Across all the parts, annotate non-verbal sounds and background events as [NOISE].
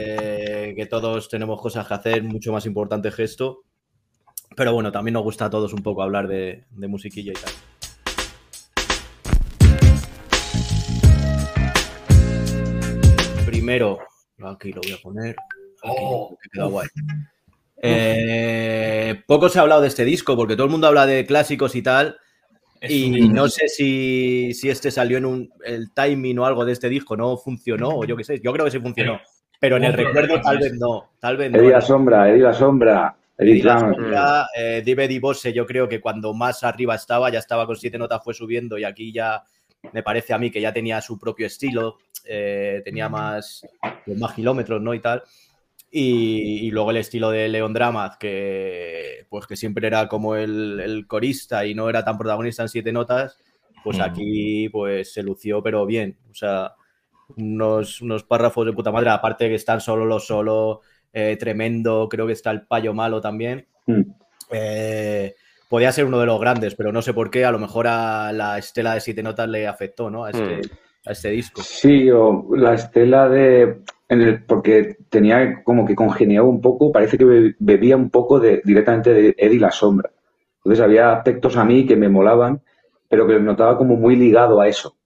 eh, que todos tenemos cosas que hacer, mucho más importante gesto. Pero bueno, también nos gusta a todos un poco hablar de, de musiquilla y tal. Primero, aquí lo voy a poner. Aquí, Oh. que queda guay. Eh, poco se ha hablado de este disco porque todo el mundo habla de clásicos y tal. Es Y un- no sé si, si este salió en un, el timing o algo de este disco, no funcionó, o yo qué sé. Yo creo que sí funcionó. Pero en el recuerdo tal vez no. Tal vez no. Eddie la sombra, Eddie la sombra, Eddie Y la Slam. sombra, eh, David y Bose, yo creo que cuando más arriba estaba, ya estaba con siete notas, fue subiendo y aquí ya me parece a mí que ya tenía su propio estilo, eh, tenía más, pues, más kilómetros, ¿no? Y tal. Y, y luego el estilo de Leon Dramaz, que pues que siempre era como el, el corista y no era tan protagonista en siete notas, pues Mm. aquí pues se lució, pero bien. O sea, unos, unos párrafos de puta madre, aparte que están solo los solo, eh, tremendo, creo que está el payo malo también. Mm. Eh, podía ser uno de los grandes, pero no sé por qué, a lo mejor a la estela de siete notas le afectó, ¿no? A este, a este disco. Sí, o la estela de. En el, porque tenía como que congeniaba un poco, parece que be- bebía un poco de, directamente de Eddie la sombra. Entonces había aspectos a mí que me molaban, pero que notaba como muy ligado a eso.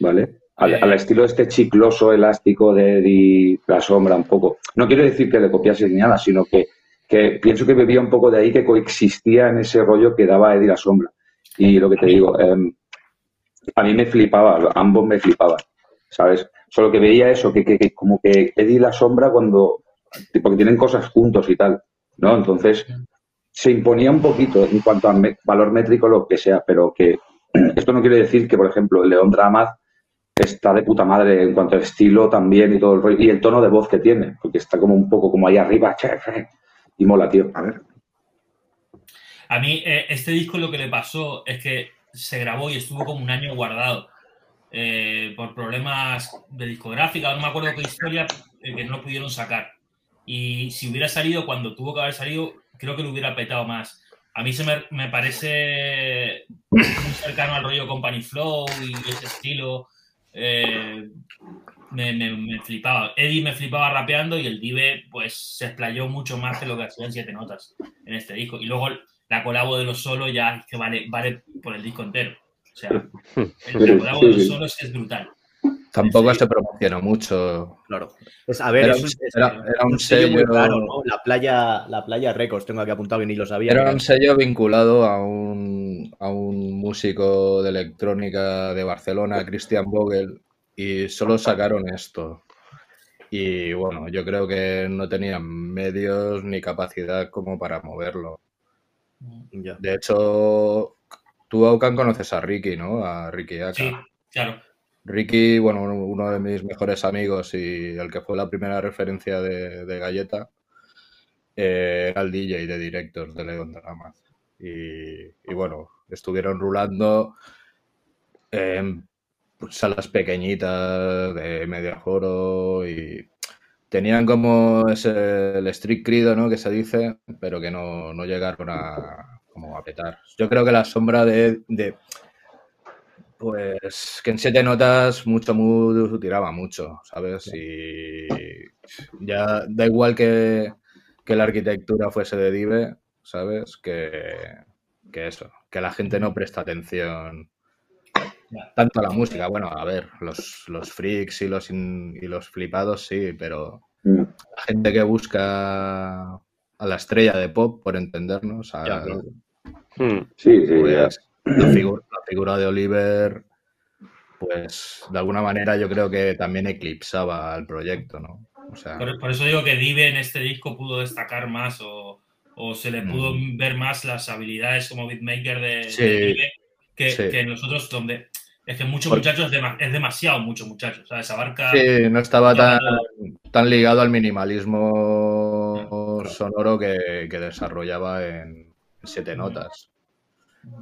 ¿Vale? Al, al estilo este chicloso, elástico de Eddie la sombra, un poco. No quiero decir que le copiase ni nada, sino que, que pienso que bebía un poco de ahí que coexistía en ese rollo que daba Eddie la sombra. Y lo que te digo, em, a mí me flipaba, ambos me flipaban, ¿sabes? Solo que veía eso, que, que- que como que Eddie la sombra cuando, porque tienen cosas juntos y tal, ¿no? Entonces se imponía un poquito en cuanto a me- valor métrico, lo que sea, pero que [CLEARS THROAT] esto no quiere decir que, por ejemplo, León Dramaz está de puta madre en cuanto a estilo también y todo el rollo, y el tono de voz que tiene, porque está como un poco como ahí arriba, y mola, tío. A ver. A mí, eh, este disco lo que le pasó es que se grabó y estuvo como un año guardado eh, por problemas de discográfica, no me acuerdo qué historia, eh, que no pudieron sacar. Y si hubiera salido cuando tuvo que haber salido, creo que lo hubiera petado más. A mí se me, me parece muy cercano al rollo Company Flow y ese estilo. Eh, me, me- me flipaba. Eddie me flipaba rapeando y el Dive pues se explayó mucho más que lo que hacía en siete notas en este disco. Y luego la colabo de los solos ya es que vale, vale por el disco entero. O sea, [LAUGHS] el, la colabo de los solos es brutal. Tampoco Sí. se promocionó mucho. Claro. Es, a ver, Era es, un- es- era- era un sello muy raro, ¿no? La playa, la playa Records, tengo aquí apuntado que ni lo sabía. Era un sello vinculado a un, a un músico de electrónica de Barcelona, Christian Vogel, y solo sacaron esto. Y bueno, yo creo que no tenían medios ni capacidad como para moverlo. Ya. De hecho, tú, Aucan, conoces a Ricky, ¿no? A Ricky Aka. Sí, claro. Ricky, bueno, uno- de mis mejores amigos y el que fue la primera referencia de, de Galleta, eh, era el DJ de directos de León Dramaz. Y, y bueno, estuvieron rulando en salas pequeñitas de medio aforo y tenían como ese, el street crido, ¿no? Que se dice, pero que no, no llegaron a, como a petar. Yo creo que la sombra de, de pues que en siete notas mucho mood tiraba mucho, ¿sabes? Y ya da igual que, que la arquitectura fuese de Dive, ¿sabes? Que, que eso, que la gente no presta atención tanto a la música. Bueno, a ver, los, los freaks y los, in- y los flipados sí, pero Mm. la gente que busca a la estrella de pop, por entendernos, a- Ya, claro. Mm. Sí, sí, pues la figura, la figura de Oliver, pues de alguna manera yo creo que también eclipsaba al proyecto, ¿no? O sea, Por, por eso digo que Dive en este disco pudo destacar más o, o se le pudo Mm. ver más las habilidades como beatmaker de, Sí. de Dive que, Sí. que en los otros donde es que muchos muchachos es, dema- es demasiado mucho muchachos, ¿sabes? Abarca sí, no estaba tan, tan ligado al minimalismo sonoro que, que desarrollaba en siete notas.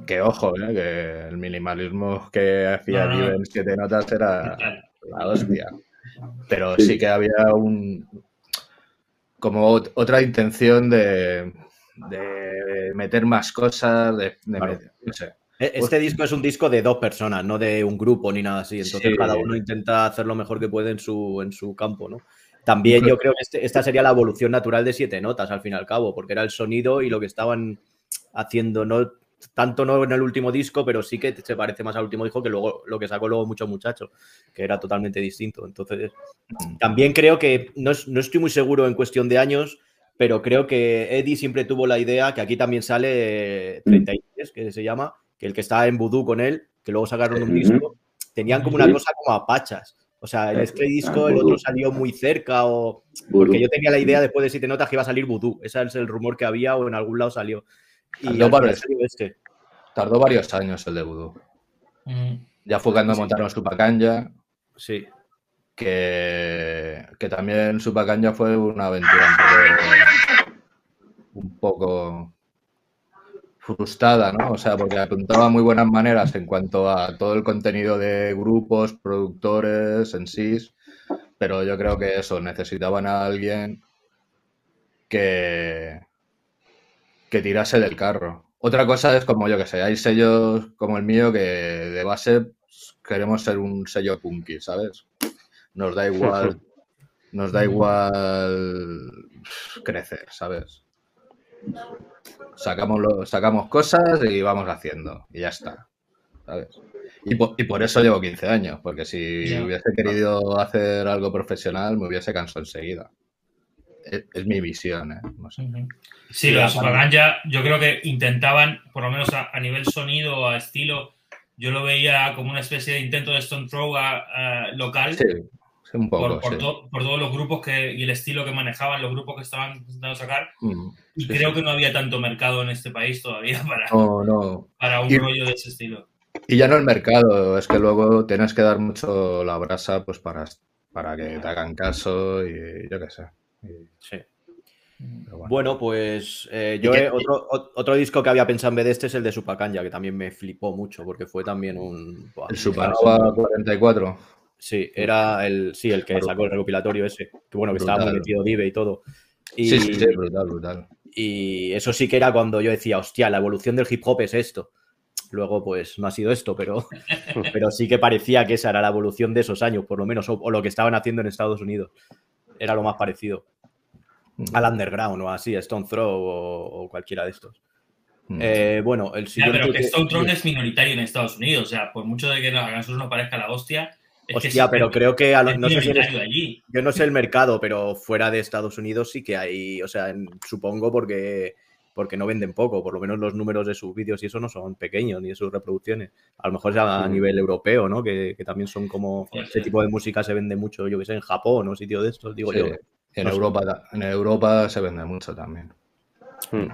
Que ojo, ¿eh? que el minimalismo que hacía No, no, no. Dive en siete notas era la hostia. Pero Sí. sí que había un como ot- otra intención de, de meter más cosas, de, de Claro. meter- no sé. E- Este disco es un disco de dos personas, no de un grupo ni nada así. Entonces Sí. cada uno intenta hacer lo mejor que puede en su, en su campo, ¿no? también yo creo que este- esta sería la evolución natural de siete notas, al fin y al cabo, porque era el sonido y lo que estaban haciendo, no tanto no en el último disco, pero sí que se parece más al último disco que luego lo que sacó luego Muchos Muchachos, que era totalmente distinto. Entonces, también creo que, no, no estoy muy seguro en cuestión de años, pero creo que Eddie siempre tuvo la idea, que aquí también sale eh, 33, que se llama, que el que está en Voodoo con él, que luego sacaron un disco, tenían como una cosa como a pachas. O sea, en este disco el otro salió muy cerca o... Porque yo tenía la idea después de siete notas que iba a salir Voodoo. Ese es el rumor que había o en algún lado salió. Y final varios. salió este. Tardó varios años el de Voodoo. Mm. Ya fue cuando Sí. montaron Supacanya, Sí. Que, que también Supacanya fue una aventura un poco, frustrada, ¿no? O sea, porque apuntaba muy buenas maneras en cuanto a todo el contenido de grupos, productores en sí, pero yo creo que eso, necesitaban a alguien que, que tirase del carro. Otra cosa es como yo que sé, hay sellos como el mío que de base queremos ser un sello punky, ¿sabes? Nos da igual, nos da igual crecer, ¿sabes? Sacamos, lo- sacamos cosas y vamos haciendo, y ya está, ¿sabes? Y por, y por eso llevo 15 años, porque si Ya. hubiese querido hacer algo profesional me hubiese cansado enseguida. Es, es mi visión, ¿eh? No sé. Sí, lo de Supaganja, yo creo que intentaban, por lo menos a, a nivel sonido, a estilo, yo lo veía como una especie de intento de Stone Throw a- a local sí, un poco, por, por sí. to- por todos los grupos que, y el estilo que manejaban los grupos que estaban intentando sacar. Mm, Y sí, creo sí. que no había tanto mercado en este país todavía [LAUGHS] para, No, no. para un Y- rollo de ese estilo. Y ya no el mercado, es que luego tienes que dar mucho la brasa pues para, para que te hagan caso y yo qué sé. Y- sí. bueno. Bueno, pues eh, yo ¿Y qué- he- otro, ot- otro disco que había pensado en vez de este es el de Supacanya, que también me flipó mucho porque fue también un... buah, el un Supernova 44. Sí, era el, sí, el que sacó el recopilatorio ese. Que bueno, que estaba muy Brutal. metido Dive y todo. Y, Sí, sí, sí, brutal, brutal. y eso sí que era cuando yo decía, hostia, la evolución del hip hop es esto. Luego, pues no ha sido esto, pero, [LAUGHS] pero sí que parecía que esa era la evolución de esos años, por lo menos, o, o lo que estaban haciendo en Estados Unidos. Era lo más parecido al underground o así, Stone Throw o, o cualquiera de estos. Mm. Eh, bueno, el Ya, siguiente. pero que Stone Throne es minoritario en Estados Unidos. O sea, por mucho de que a nosotros nos parezca la hostia. Hostia, sí, pero creo que a los- no sé si este- allí. Yo no sé el mercado, pero fuera de Estados Unidos sí que hay, o sea, en- supongo porque, porque no venden poco, por lo menos los números de sus vídeos y eso no son pequeños ni de sus reproducciones. A lo mejor es a Mm. nivel europeo, ¿no? Que, que también son como, Puede ese ser. tipo de música se vende mucho, yo que sé, en Japón o sitio de estos, digo Sí, yo. en, no. Europa, en Europa se vende mucho también.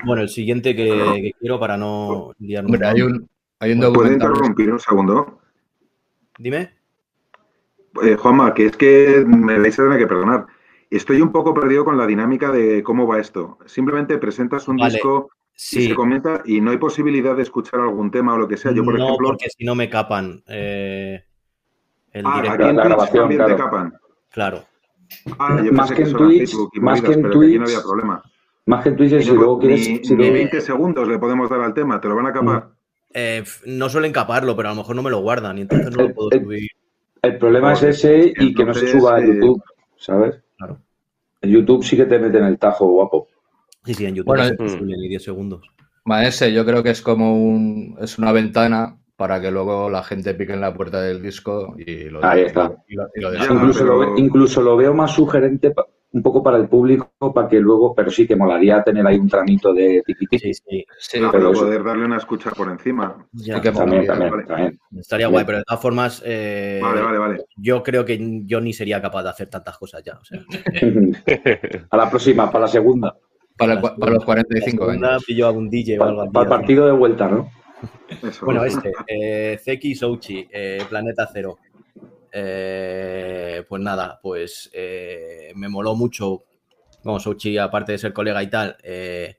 Bueno, el siguiente que, que quiero para no. Hombre, hay un, hay un ¿Puedo interrumpir un segundo? Dime. Eh, Juanma, que es que me vais a tener que perdonar. Estoy un poco perdido con la dinámica de cómo va esto. Simplemente presentas un Vale, disco y se comenta y no hay posibilidad de escuchar algún tema o lo que sea. Yo, por no, ejemplo, porque si no me capan eh, el ah, directo. aquí en La Twitch grabación, también te claro. capan. Claro. Ah, yo Más pensé que en Twitch, Facebook y más que en pero que aquí no Twitch, había problema. Más que en Twitch, si Ni- luego quieres. ni, si ni luego- 20 segundos le podemos dar al tema, te lo van a capar. Eh, f- no suelen caparlo, pero a lo mejor no me lo guardan y entonces no lo puedo Eh, eh, subir. El problema es ese y que no se suba a eh, YouTube, ¿sabes? Claro. En YouTube sí que te meten el tajo, guapo. Sí, sí, en YouTube Bueno, no se eh, posible ni 10 segundos. Maese, yo creo que es como un, es una ventana para que luego la gente pique en la puerta del disco y lo, Ahí está. y lo- y lo Ya, descargue. incluso, pero- lo, ve- incluso lo veo más sugerente un poco para el público, para que luego, pero sí que molaría tener ahí un tramito de tiqui Sí, sí. Sí, Ah, pero eso- poder darle una escucha por encima. ya. Sí que También, también, Vale. también. Estaría guay, pero de todas formas, eh, Vale, vale, vale. yo creo que yo ni sería capaz de hacer tantas cosas ya. O sea, [LAUGHS] A la próxima, para la segunda. para, para los 45 la segunda años. pillo a un DJ o Para, algo así. para el partido de vuelta, ¿no? Eso. Bueno, este, eh, Zeki Souchi, eh, Planeta Cero. Eh, pues nada, pues eh, me moló mucho, vamos, Souchi, aparte de ser colega y tal, eh,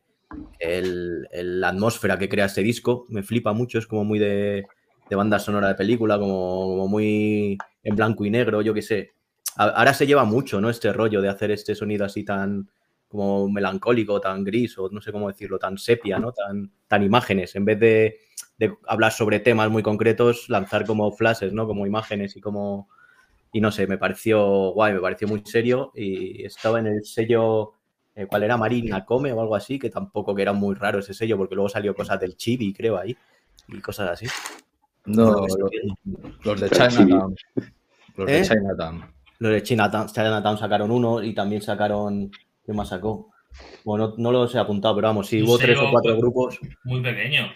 el- la atmósfera que crea este disco, me flipa mucho, es como muy de, banda sonora de película, como, como muy en blanco y negro, yo qué sé. Ahora se lleva mucho, ¿no? Este rollo de hacer este sonido así tan como melancólico, tan gris, o no sé cómo decirlo, tan sepia, ¿no? Tan, tan imágenes, en vez de, de hablar sobre temas muy concretos, lanzar como flashes, ¿no? Como imágenes y como, y no sé, me pareció guay, me pareció muy serio y estaba en el sello, eh, ¿cuál era? Marina Come o algo así, que tampoco que era muy raro ese sello porque luego salió cosas del Chibi, creo, ahí y cosas así. No, los, de Chinatown. Los de ¿Eh? Chinatown. Los de Chinatown, Chinatown sacaron uno y también sacaron, ¿qué más sacó? Bueno, no, los he apuntado, pero vamos, sí, hubo tres o cuatro grupos. Muy pequeño.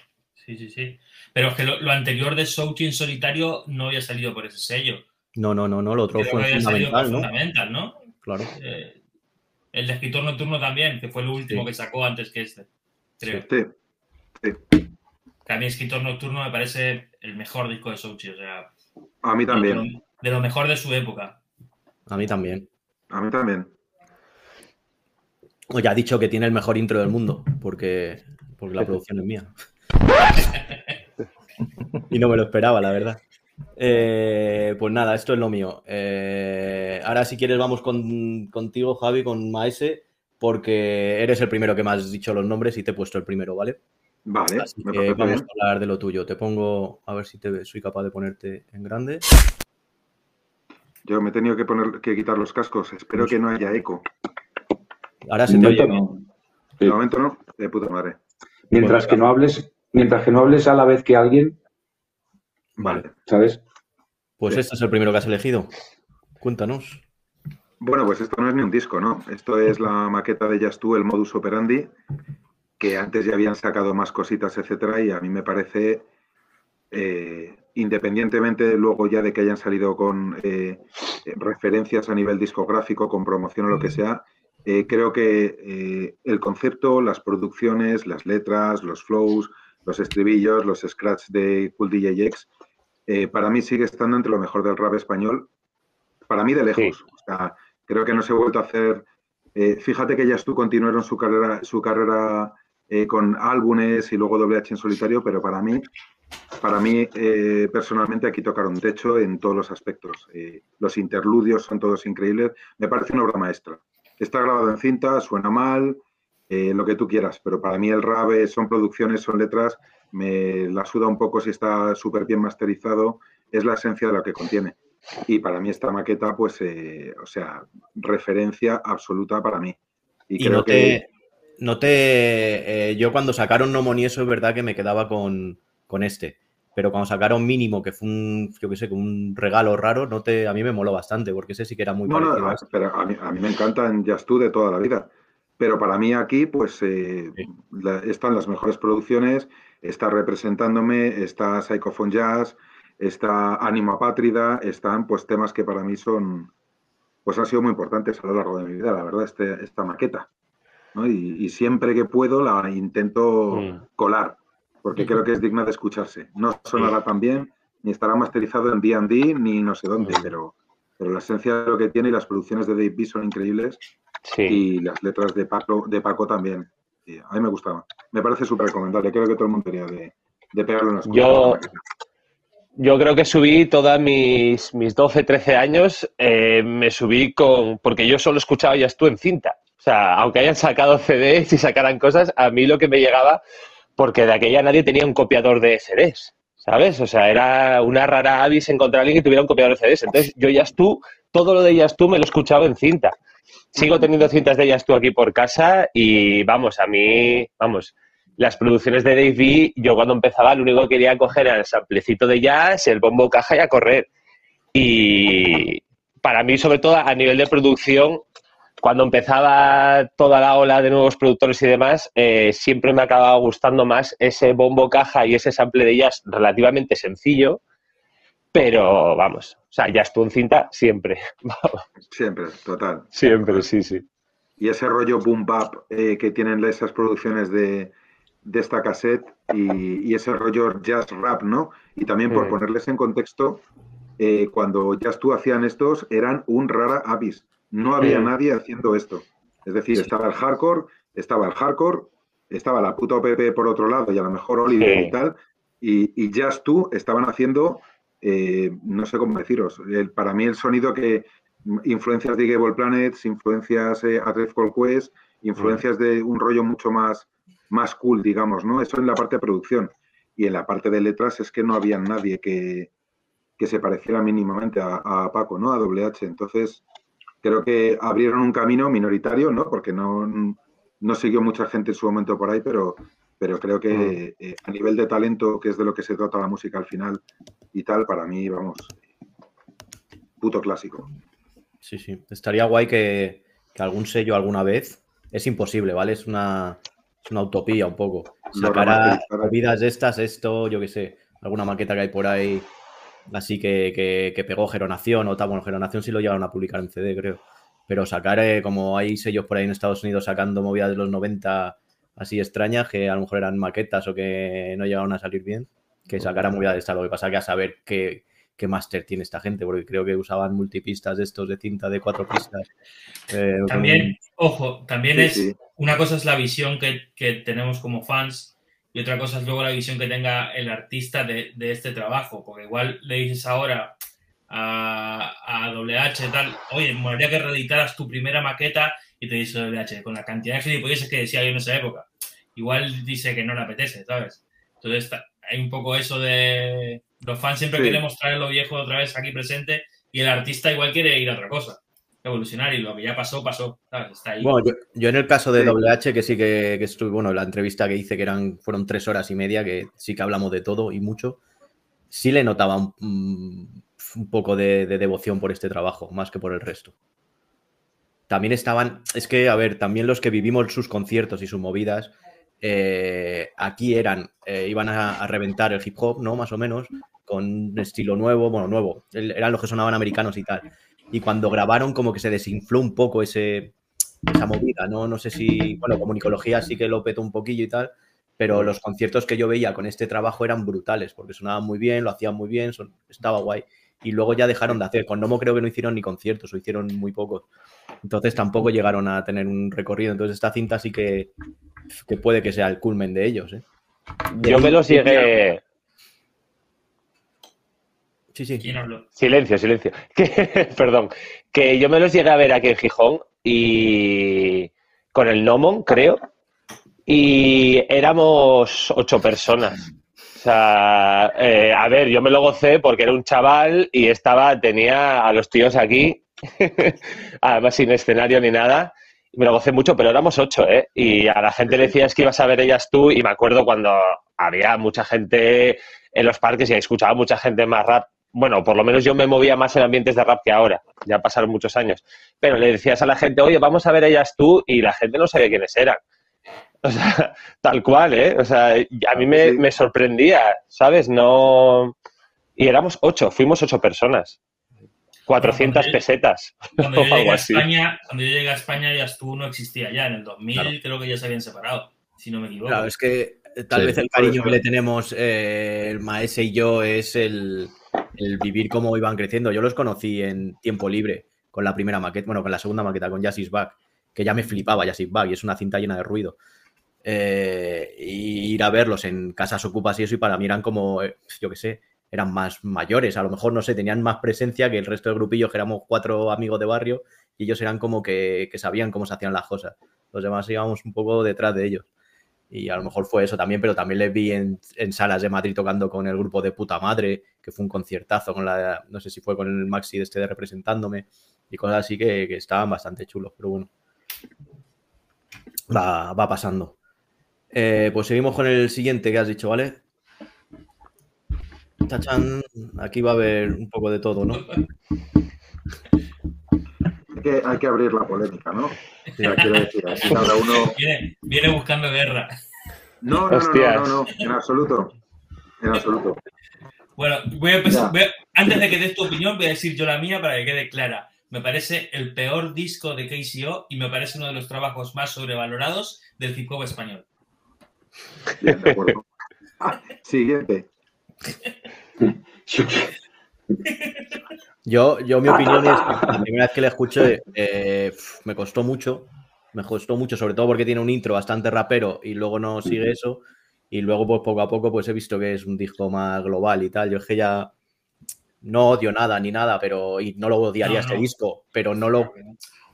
Sí, sí, sí. Pero es que lo, lo anterior de Sochi en solitario no había salido por ese sello. No, no, no, no, lo otro Creo fue que había salido fundamental, por ¿no? Fundamental, ¿no? Claro. Eh, el de escritor nocturno también, que fue el último Sí. que sacó antes que este. Creo. Sí, Que a mí escritor nocturno me parece el mejor disco de Sochi. O sea, a mí de también. lo, de lo mejor de su época. A mí también. A mí también. Oye, ha dicho que tiene el mejor intro del mundo, porque, porque la producción es mía. [LAUGHS] y no me lo esperaba, la verdad. Eh, pues nada, esto es lo mío. Eh, ahora, si quieres, vamos con- contigo, Javi, con Maese, porque eres el primero que me has dicho los nombres y te he puesto el primero, ¿vale? Vale, Así que vamos bien. a hablar de lo tuyo. Te pongo, a ver si te, soy capaz de ponerte en grande. Yo me he tenido que poner que quitar los cascos. Espero que no haya eco. Ahora se te oye bien. no. Sí. De momento no, de puta madre. Mientras que no hables, mientras que no hables a la vez que alguien, Vale. ¿sabes? Pues Sí. este es el primero que has elegido. Cuéntanos. Bueno, pues esto no es ni un disco, ¿no? Esto es la maqueta de Just Tú, el modus operandi, que antes ya habían sacado más cositas, etcétera, y a mí me parece, eh, independientemente luego ya de que hayan salido con eh, referencias a nivel discográfico, con promoción o lo que sea, eh, creo que eh, el concepto, las producciones, las letras, los flows, los estribillos, los scratch de Cool DJ X, eh, para mí sigue estando entre lo mejor del rap español, para mí de lejos. O sea, creo que no se ha vuelto a hacer. eh, fíjate que ellas tú continuaron su carrera, su carrera eh, con álbumes y luego WH en solitario, pero para mí, para mí personalmente aquí tocaron techo en todos los aspectos. Los interludios son todos increíbles. Me parece una obra maestra. Está grabado en cinta, suena mal, eh, lo que tú quieras, pero para mí el rap son producciones, son letras. Me la suda un poco si está súper bien masterizado. Es la esencia de lo que contiene. Y para mí esta maqueta, pues, eh, o sea, referencia absoluta para mí. Y, Y creo no que te, no te eh, yo cuando sacaron No Money eso es verdad que me quedaba con, con este. Pero cuando sacaron Mínimo, que fue un, yo qué sé, un regalo raro, no te, a mí me moló bastante, porque ese sí que era muy no, no, parecido a a- este. pero a mí, a mí me encantan Just Tú de toda la vida. Pero para mí aquí, pues, eh, Sí. la- están las mejores producciones, está representándome, está Psychophone Jazz, está Ánimo Apátrida, están, pues, temas que para mí son, pues, han sido muy importantes a lo largo de mi vida, la verdad, este, esta maqueta. ¿no? Y, y siempre que puedo la intento Mm. colar, porque creo que es digna de escucharse. No sonará tan bien, ni estará masterizado en D&D, ni no sé dónde, Mm. pero, pero la esencia de lo que tiene y las producciones de Dave B son increíbles Sí. y las letras de Paco, de Paco también. Y a mí me gustaba. Me parece súper recomendable. Creo que todo el mundo debería de, de pegarle una escucha. Yo- Yo creo que subí todas mis, mis 12, 13 años, eh, me subí con. Porque yo solo escuchaba ya tú en cinta. O sea, aunque hayan sacado CDs y sacaran cosas, a mí lo que me llegaba, porque de aquella nadie tenía un copiador de CDs, ¿sabes? O sea, era una rara avis encontrar a alguien que tuviera un copiador de CDs. Entonces, yo ya tú, todo lo de ya tú me lo escuchaba en cinta. Sigo teniendo cintas de Jazz tú aquí por casa y vamos, a mí, vamos, las producciones de Dave yo cuando empezaba lo único que quería coger era el samplecito de jazz, el bombo caja y a correr. Y para mí, sobre todo a nivel de producción, cuando empezaba toda la ola de nuevos productores y demás, eh, siempre me acababa gustando más ese bombo caja y ese sample de jazz relativamente sencillo, pero vamos, o sea, jazz tú en cinta siempre, [LAUGHS] Siempre, total. siempre, sí, sí. Y ese rollo boom bap eh, que tienen esas producciones de, de esta cassette y, y ese rollo jazz rap, ¿no? Y también por Mm. ponerles en contexto, eh, cuando Jazz tú hacían estos, eran un rara avis. No había Mm. nadie haciendo esto. Es decir, Sí. estaba el hardcore, estaba el hardcore, estaba la puta OPP por otro lado y a lo mejor Oliver Sí. y tal. Y, y Jazz tú estaban haciendo, eh, no sé cómo deciros, el- para mí el sonido que influencias de Gable Planets, influencias eh, a Quest, influencias de un rollo mucho más, más cool, digamos, ¿no? Eso en la parte de producción. Y en la parte de letras es que no había nadie que, que se pareciera mínimamente a, a Paco, ¿no? A WH. Entonces, creo que abrieron un camino minoritario, ¿no? Porque no, no siguió mucha gente en su momento por ahí, pero, pero creo que eh, a nivel de talento, que es de lo que se trata la música al final y tal, para mí, vamos, puto clásico. Sí, sí. Estaría guay que, que algún sello alguna vez. Es imposible, ¿vale? Es una, es una utopía un poco. Sacará vidas estas, esto, yo qué sé, alguna maqueta que hay por ahí, así que, que, que pegó Geronación o tal. Bueno, Geronación sí lo llevaron a publicar en CD, creo. Pero sacar, eh, como hay sellos por ahí en Estados Unidos sacando movidas de los 90 así extrañas, que a lo mejor eran maquetas o que no llegaron a salir bien, que sacara movidas de esta. Lo que pasa que a saber qué, qué máster tiene esta gente, porque creo que usaban multipistas de estos de cinta de cuatro pistas. [LAUGHS] Eh, también, ojo, también Sí, es, sí. una cosa es la visión que, que tenemos como fans y otra cosa es luego la visión que tenga el artista de, de este trabajo, porque igual le dices ahora a, a WH tal, oye, me molaría que reeditaras tu primera maqueta y te dice WH, con la cantidad de gilipolleces que decía yo en esa época, igual dice que no le apetece, ¿sabes? Entonces hay un poco eso de los fans siempre Sí. queremos traer lo viejo otra vez aquí presente y el artista igual quiere ir a otra cosa, evolucionar y lo que ya pasó, pasó, ¿sabes? Está ahí. Bueno, yo, yo en el caso de Sí. WH, que sí que, que estuve, bueno, la entrevista que hice, que eran, fueron tres horas y media, que sí que hablamos de todo y mucho, sí le notaba un, un poco de, de devoción por este trabajo, más que por el resto. También estaban, es que, a ver, también los que vivimos sus conciertos y sus movidas, eh, aquí eran, eh, iban a, reventar el hip hop, ¿no? Más o menos, con un estilo nuevo, bueno, nuevo, eran los que sonaban americanos y tal. Y cuando grabaron, como que se desinfló un poco ese, esa movida, ¿no? No sé si, bueno, comunicología sí que lo petó un poquillo y tal, pero los conciertos que yo veía con este trabajo eran brutales, porque sonaban muy bien, lo hacían muy bien, estaba guay. Y luego ya dejaron de hacer. Con Nomo creo que no hicieron ni conciertos, o hicieron muy pocos. Entonces tampoco llegaron a tener un recorrido. Entonces esta cinta sí que, que puede que sea el culmen de ellos, ¿eh? Yo me los llegué. Sí, sí. ¿Quién habló? Silencio, silencio. [LAUGHS] Que- perdón. Que yo me los llegué a ver aquí en Gijón y con el Nomon, creo. Y éramos ocho personas. O sea, eh, a ver, yo me lo gocé porque era un chaval y estaba, tenía a los tíos aquí, [LAUGHS] además sin escenario ni nada. Me lo gocé mucho, pero éramos ocho, ¿eh? Y a la gente le decías que ibas a ver ellas tú y me acuerdo cuando había mucha gente en los parques y escuchaba mucha gente más rap. Bueno, por lo menos yo me movía más en ambientes de rap que ahora. Ya pasaron muchos años. Pero le decías a la gente, oye, vamos a ver ellas tú y la gente no sabía quiénes eran. [LAUGHS] O sea, tal cual, ¿eh? O sea, a mí me, me sorprendía, ¿sabes? No... Y éramos ocho, fuimos ocho personas. 400 Cuando yo- pesetas [LAUGHS] Cuando yo llegué a. España, cuando yo llegué a España ya estuvo, no existía ya. En el 2000 Claro. creo que ya se habían separado, si no me equivoco. Claro, es que eh, tal Sí, vez el cariño que le tenemos eh, el Maese y yo es el, el vivir cómo iban creciendo. Yo los conocí en tiempo libre con la primera maqueta, bueno, con la segunda maqueta, con Jazz is Back, que ya me flipaba Jazz is Back y es una cinta llena de ruido. Eh, y ir a verlos en casas ocupas y eso, y para mí eran como, yo qué sé, eran más mayores, a lo mejor, no sé, tenían más presencia que el resto del grupillo, que éramos cuatro amigos de barrio, y ellos eran como que, que sabían cómo se hacían las cosas. Los demás íbamos un poco detrás de ellos. Y a lo mejor fue eso también, pero también les vi en, en salas de Madrid tocando con el grupo de puta madre, que fue un conciertazo con la, no sé si fue con el Maxi de este de representándome y cosas así que, que estaban bastante chulos, pero bueno. Va, va pasando. Eh, pues seguimos con el siguiente que has dicho, ¿vale? Tachan, aquí va a haber un poco de todo, ¿no? Hay que, hay que abrir la polémica, ¿no? Quiero decir, cada uno. [LAUGHS] Viene, viene buscando guerra. No, no, no, no, no, no, en absoluto. En absoluto. Bueno, voy a empezar. Ya. voy a- antes de que des tu opinión, voy a decir yo la mía para que quede clara. Me parece el peor disco de KCO y me parece uno de los trabajos más sobrevalorados del hip hop español. Bien, de acuerdo. [LAUGHS] Siguiente. Yo, yo mi opinión es que la [LAUGHS] primera vez que le escuché eh, pf, me costó mucho, me costó mucho, sobre todo porque tiene un intro bastante rapero y luego no sigue eso. Y luego, pues poco a poco, pues he visto que es un disco más global y tal. Yo es que ya no odio nada ni nada, pero y no lo odiaría No, este no. disco, pero no lo,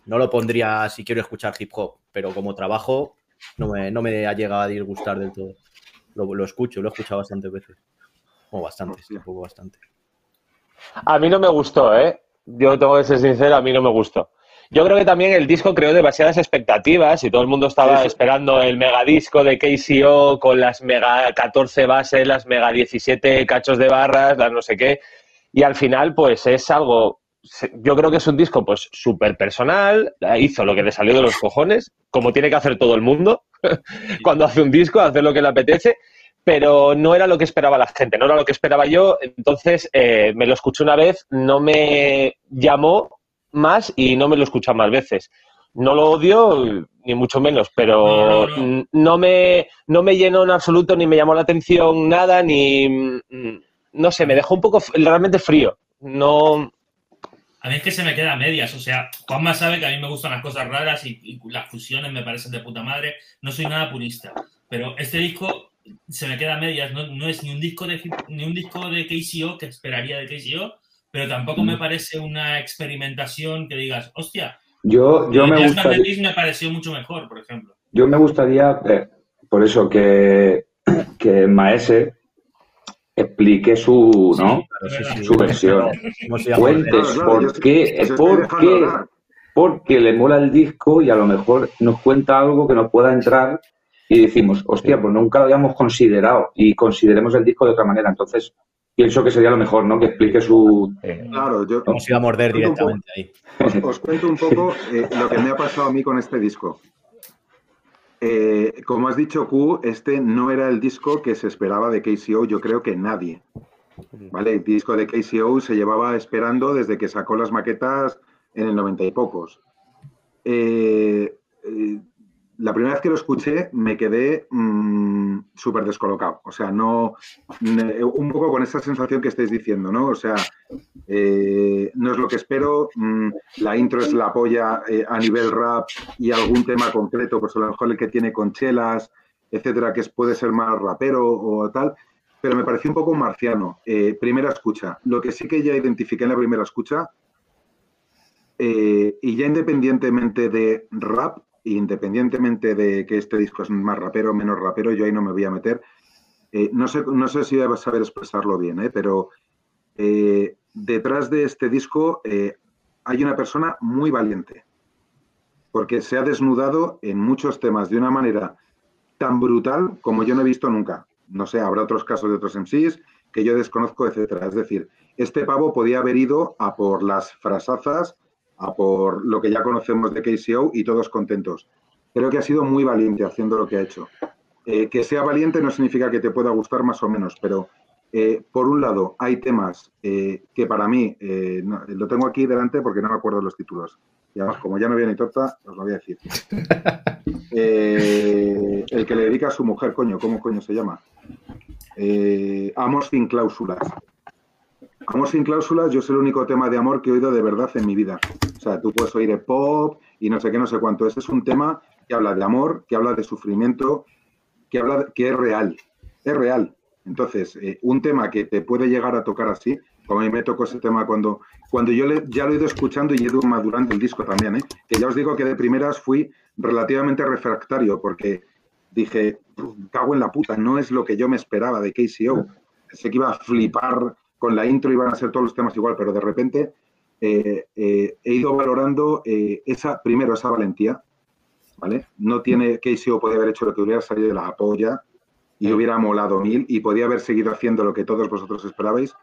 no lo pondría si quiero escuchar hip hop. Pero como trabajo, no me, no me ha llegado a disgustar del todo. Lo, lo escucho, lo he escuchado bastantes veces. Tampoco bastante. A mí no me gustó, ¿eh? Yo tengo que ser sincero, a mí no me gustó. Yo creo que también el disco creó demasiadas expectativas y todo el mundo estaba esperando el megadisco de KCO con las mega 14 bases, las mega 17 cachos de barras, las no sé qué. Y al final, pues es algo. Yo creo que es un disco, pues, súper personal. Hizo lo que le salió de los cojones, como tiene que hacer todo el mundo [LAUGHS] cuando hace un disco, hacer lo que le apetece pero no era lo que esperaba la gente, no era lo que esperaba yo, entonces eh, me lo escuché una vez, no me llamó más y no me lo escuché más veces. No lo odio, ni mucho menos, pero no, me, no me llenó en absoluto, ni me llamó la atención nada, ni... Mm, no sé, me dejó un poco realmente frío. No, a mí es que se me queda a medias. O sea, Juanma sabe que a mí me gustan las cosas raras y, y, las fusiones me parecen de puta madre. No soy nada purista. Pero este disco se me queda a medias, no, es ni un disco de ni un disco de KCO que esperaría de KCO, pero tampoco me mm. parece una experimentación que digas, hostia. Yo, yo me gustaría, me pareció mucho mejor, por ejemplo. Yo me gustaría, eh, por eso, que, que Maese explique su, ¿no? su versión. [LAUGHS] Cuentes por qué, por qué, porque le mola el disco y a lo mejor nos cuenta algo que nos pueda entrar y decimos, hostia, pues nunca lo habíamos considerado y consideremos el disco de otra manera. Entonces, pienso que sería lo mejor, ¿no? Que explique su... claro, yo... Vamos a morder directamente ahí. [LAUGHS] Os, cuento un poco eh, lo que me ha pasado a mí con este disco. Eh, como has dicho, Q, este no era el disco que se esperaba de KCO, yo creo que nadie. ¿Vale? El disco de KCO se llevaba esperando desde que sacó las maquetas en el noventa y pocos. eh, eh la primera vez que lo escuché me quedé mm, súper descolocado. O sea, no. Un poco con esa sensación que estáis diciendo, ¿no? O sea, eh, no es lo que espero. Mm, la intro es la polla eh, a nivel rap y algún tema concreto, pues a lo mejor el que tiene conchelas, etcétera, que puede ser más rapero o tal. Pero me pareció un poco marciano. Eh, primera escucha. Lo que sí que ya identifiqué en la primera escucha. y ya independientemente de rap, independientemente de que este disco es más rapero o menos rapero, yo ahí no me voy a meter. Eh, no, sé, no sé si a saber expresarlo bien, ¿eh? pero eh, detrás de este disco hay una persona muy valiente, porque se ha desnudado en muchos temas de una manera tan brutal como yo no he visto nunca. No sé, habrá otros casos de otros MCs que yo desconozco, etcétera. Es decir, este pavo podía haber ido a por las frasazas a por lo que ya conocemos de KCO y todos contentos. Creo que ha sido muy valiente haciendo lo que ha hecho. Eh, que sea valiente no significa que te pueda gustar más o menos, pero eh, por un lado hay temas eh, que para mí, lo tengo aquí delante porque no me acuerdo los títulos. Y además, como ya no viene ni torta, os lo voy a decir. [LAUGHS] el que le dedica a su mujer, coño, ¿cómo coño se llama? Amor sin cláusulas. Amor sin cláusulas, yo es el único tema de amor que he oído de verdad en mi vida. O sea, tú puedes oír pop y no sé qué, no sé cuánto. Este es un tema que habla de amor, que habla de sufrimiento, que habla que es real. Es real. Entonces, eh, un tema que te puede llegar a tocar así, como a mí me tocó ese tema cuando, cuando yo le, ya lo he ido escuchando y he ido madurando el disco también, ¿eh? que ya os digo que de primeras fui relativamente refractario porque dije, cago en la puta, no es lo que yo me esperaba de KCO. Sé que iba a flipar con la intro iban a ser todos los temas igual, pero de repente eh, eh, he ido valorando eh, esa, primero, esa valentía, ¿vale? No tiene, o podía haber hecho lo que hubiera salido de la polla y hubiera molado mil y podía haber seguido haciendo lo que todos vosotros esperabais,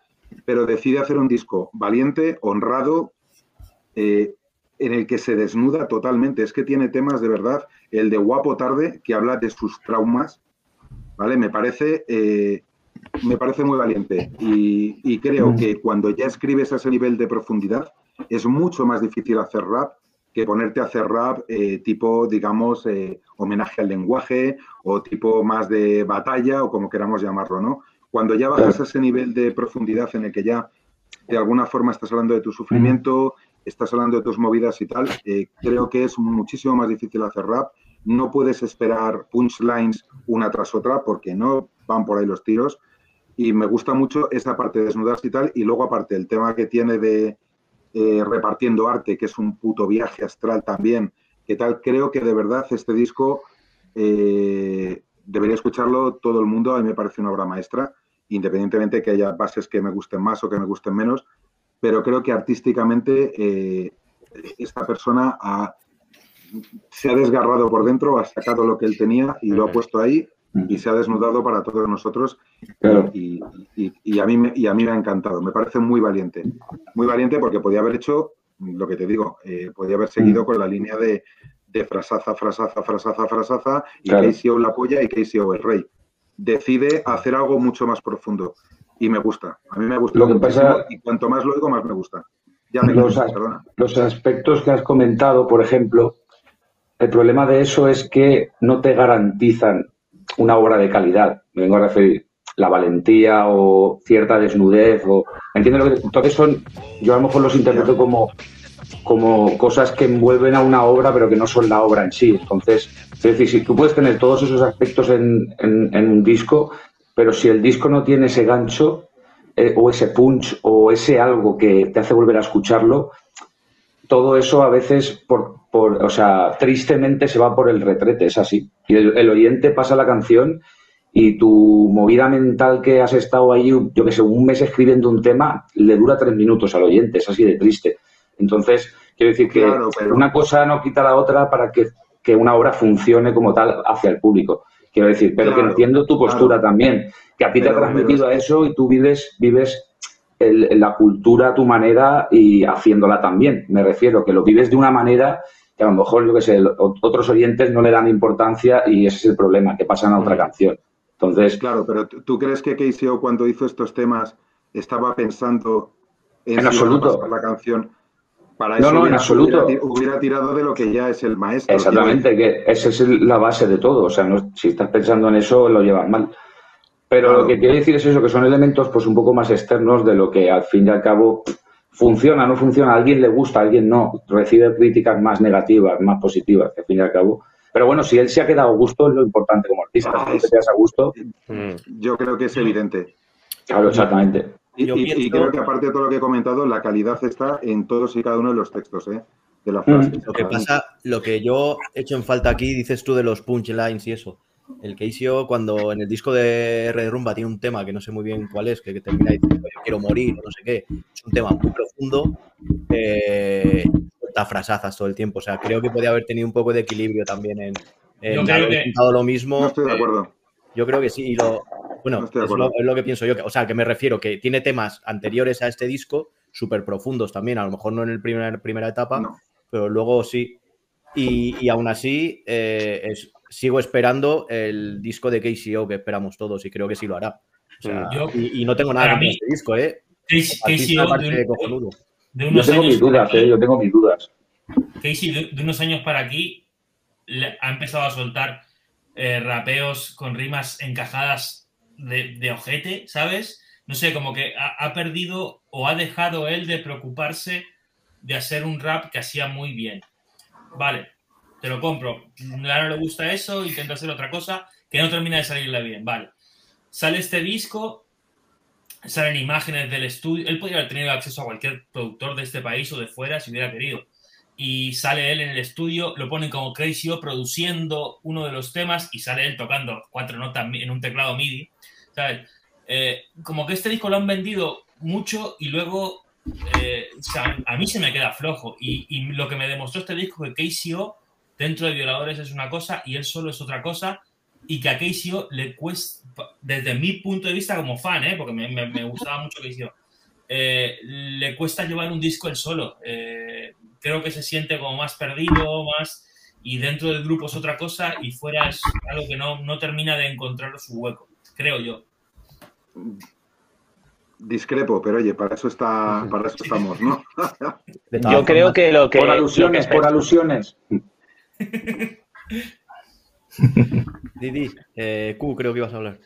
pero decide hacer un disco valiente, honrado, en el que se desnuda totalmente. Es que tiene temas de verdad, el de Guapo Tarde, que habla de sus traumas, ¿vale? Me parece me parece muy valiente y, creo mm. que cuando ya escribes a ese nivel de profundidad es mucho más difícil hacer rap que ponerte a hacer rap eh, tipo, digamos, eh, homenaje al lenguaje o tipo más de batalla o como queramos llamarlo, ¿no? Cuando ya bajas a ese nivel de profundidad en el que ya de alguna forma estás hablando de tu sufrimiento, estás hablando de tus movidas y tal, eh, creo que es muchísimo más difícil hacer rap. No puedes esperar punchlines una tras otra porque no van por ahí los tiros y me gusta mucho esa parte de desnudarse y tal, y luego aparte el tema que tiene de eh, repartiendo arte, que es un puto viaje astral también, que tal, creo que de verdad este disco eh, debería escucharlo todo el mundo, a mí me parece una obra maestra, independientemente que haya bases que me gusten más o que me gusten menos, pero creo que artísticamente eh, esta persona se ha desgarrado por dentro, ha sacado lo que él tenía y lo ha puesto ahí y se ha desnudado para todos nosotros. Y, a mí me, y a mí me ha encantado, me parece muy valiente, muy valiente porque podía haber hecho lo que te digo, eh, podía haber seguido con la línea de, de frasaza, frasaza, frasaza, frasaza y claro. KCO la polla y KCO el rey. Decide hacer algo mucho más profundo. Y me gusta, a mí me gusta lo que pasa, y cuanto más lo digo más me gusta. Ya me los, los aspectos que has comentado, por ejemplo, el problema de eso es que no te garantizan una obra de calidad. Me vengo a referir la valentía o cierta desnudez o entiendo lo que entonces son yo a lo mejor los interpreto como como cosas que envuelven a una obra pero que no son la obra en sí entonces es decir si tú puedes tener todos esos aspectos en, en, un disco pero si el disco no tiene ese gancho eh, o ese punch o ese algo que te hace volver a escucharlo todo eso a veces por, por o sea tristemente se va por el retrete es así y el oyente pasa la canción y tu movida mental que has estado ahí, yo que sé, un mes escribiendo un tema, le dura tres minutos al oyente, es así de triste. Entonces, quiero decir que una cosa no quita la otra para que, una obra funcione como tal hacia el público. Quiero decir, pero que entiendo tu postura también, que a ti te ha transmitido a eso y tú vives, vives la cultura a tu manera y haciéndola también. Me refiero, que lo vives de una manera que a lo mejor, yo que sé, otros oyentes no le dan importancia y ese es el problema, que pasan a otra mm. canción. Entonces. Claro, pero ¿tú crees que KCO cuando hizo estos temas estaba pensando en, en absoluto la canción? Para eso no, no, en absoluto. Hubiera, tirado de lo que ya es el maestro. Exactamente, que esa es la base de todo. O sea, si estás pensando en eso, lo llevas mal. Pero lo que quiero decir es eso, que son elementos pues un poco más externos de lo que al fin y al cabo funciona, no funciona, a alguien le gusta, a alguien no, recibe críticas más negativas, más positivas, que al fin y al cabo pero bueno, si él se ha quedado a gusto es lo importante como artista. Ah, si te quedas a gusto. Mm. Yo creo que es evidente. Claro, exactamente. Y, creo que aparte de todo lo que he comentado, la calidad está en todos y cada uno de los textos, ¿eh? De la frase. Lo que pasa, lo que yo he hecho en falta aquí, dices tú de los punchlines y eso. El que hizo cuando en el disco de Red Rumba tiene un tema que no sé muy bien cuál es, que, termina diciendo yo quiero morir, no sé qué. Es un tema muy profundo. Eh, frasazas todo el tiempo. O sea, creo que podía haber tenido un poco de equilibrio también en, en haber lo mismo. No estoy de acuerdo. Yo creo que sí. Y lo, bueno, es, lo, que pienso yo. O sea, que me refiero que tiene temas anteriores a este disco súper profundos también. A lo mejor no en el primer, primera etapa, pero luego sí. Y, y aún así, eh, sigo esperando el disco de KCO que esperamos todos y creo que sí lo hará. y, no tengo nada contra este disco, ¿eh? KCO de, yo tengo mis dudas, ¿eh? yo tengo mis dudas. Casey, de, unos años para aquí, ha empezado a soltar eh, rapeos con rimas encajadas de, ojete, ¿sabes? No sé, como que ha, perdido o ha dejado él de preocuparse de hacer un rap que hacía muy bien. Vale, te lo compro. A no le gusta eso, intenta hacer otra cosa que no termina de salirle bien. Vale. Sale este disco salen imágenes del estudio. Él podría haber tenido acceso a cualquier productor de este país o de fuera si hubiera querido. Y sale él en el estudio, lo ponen como Crazy O produciendo uno de los temas y sale él tocando cuatro notas en un teclado MIDI. ¿Sabes? Eh, como que este disco lo han vendido mucho y luego eh, a mí se me queda flojo. Y, lo que me demostró este disco que KCO dentro de Violadores es una cosa y él solo es otra cosa y que a KCO le cuesta, desde mi punto de vista como fan, ¿eh? porque me, me, gustaba mucho KCO, eh, le cuesta llevar un disco el solo. Eh, creo que se siente como más perdido, más y dentro del grupo es otra cosa y fuera es algo que no, no termina de encontrar su hueco, creo yo. Discrepo, pero oye, para eso está, para eso estamos, ¿no? [LAUGHS] yo creo que lo que por alusiones, por alusiones. [LAUGHS] Didi, eh, Q, creo que ibas a hablar.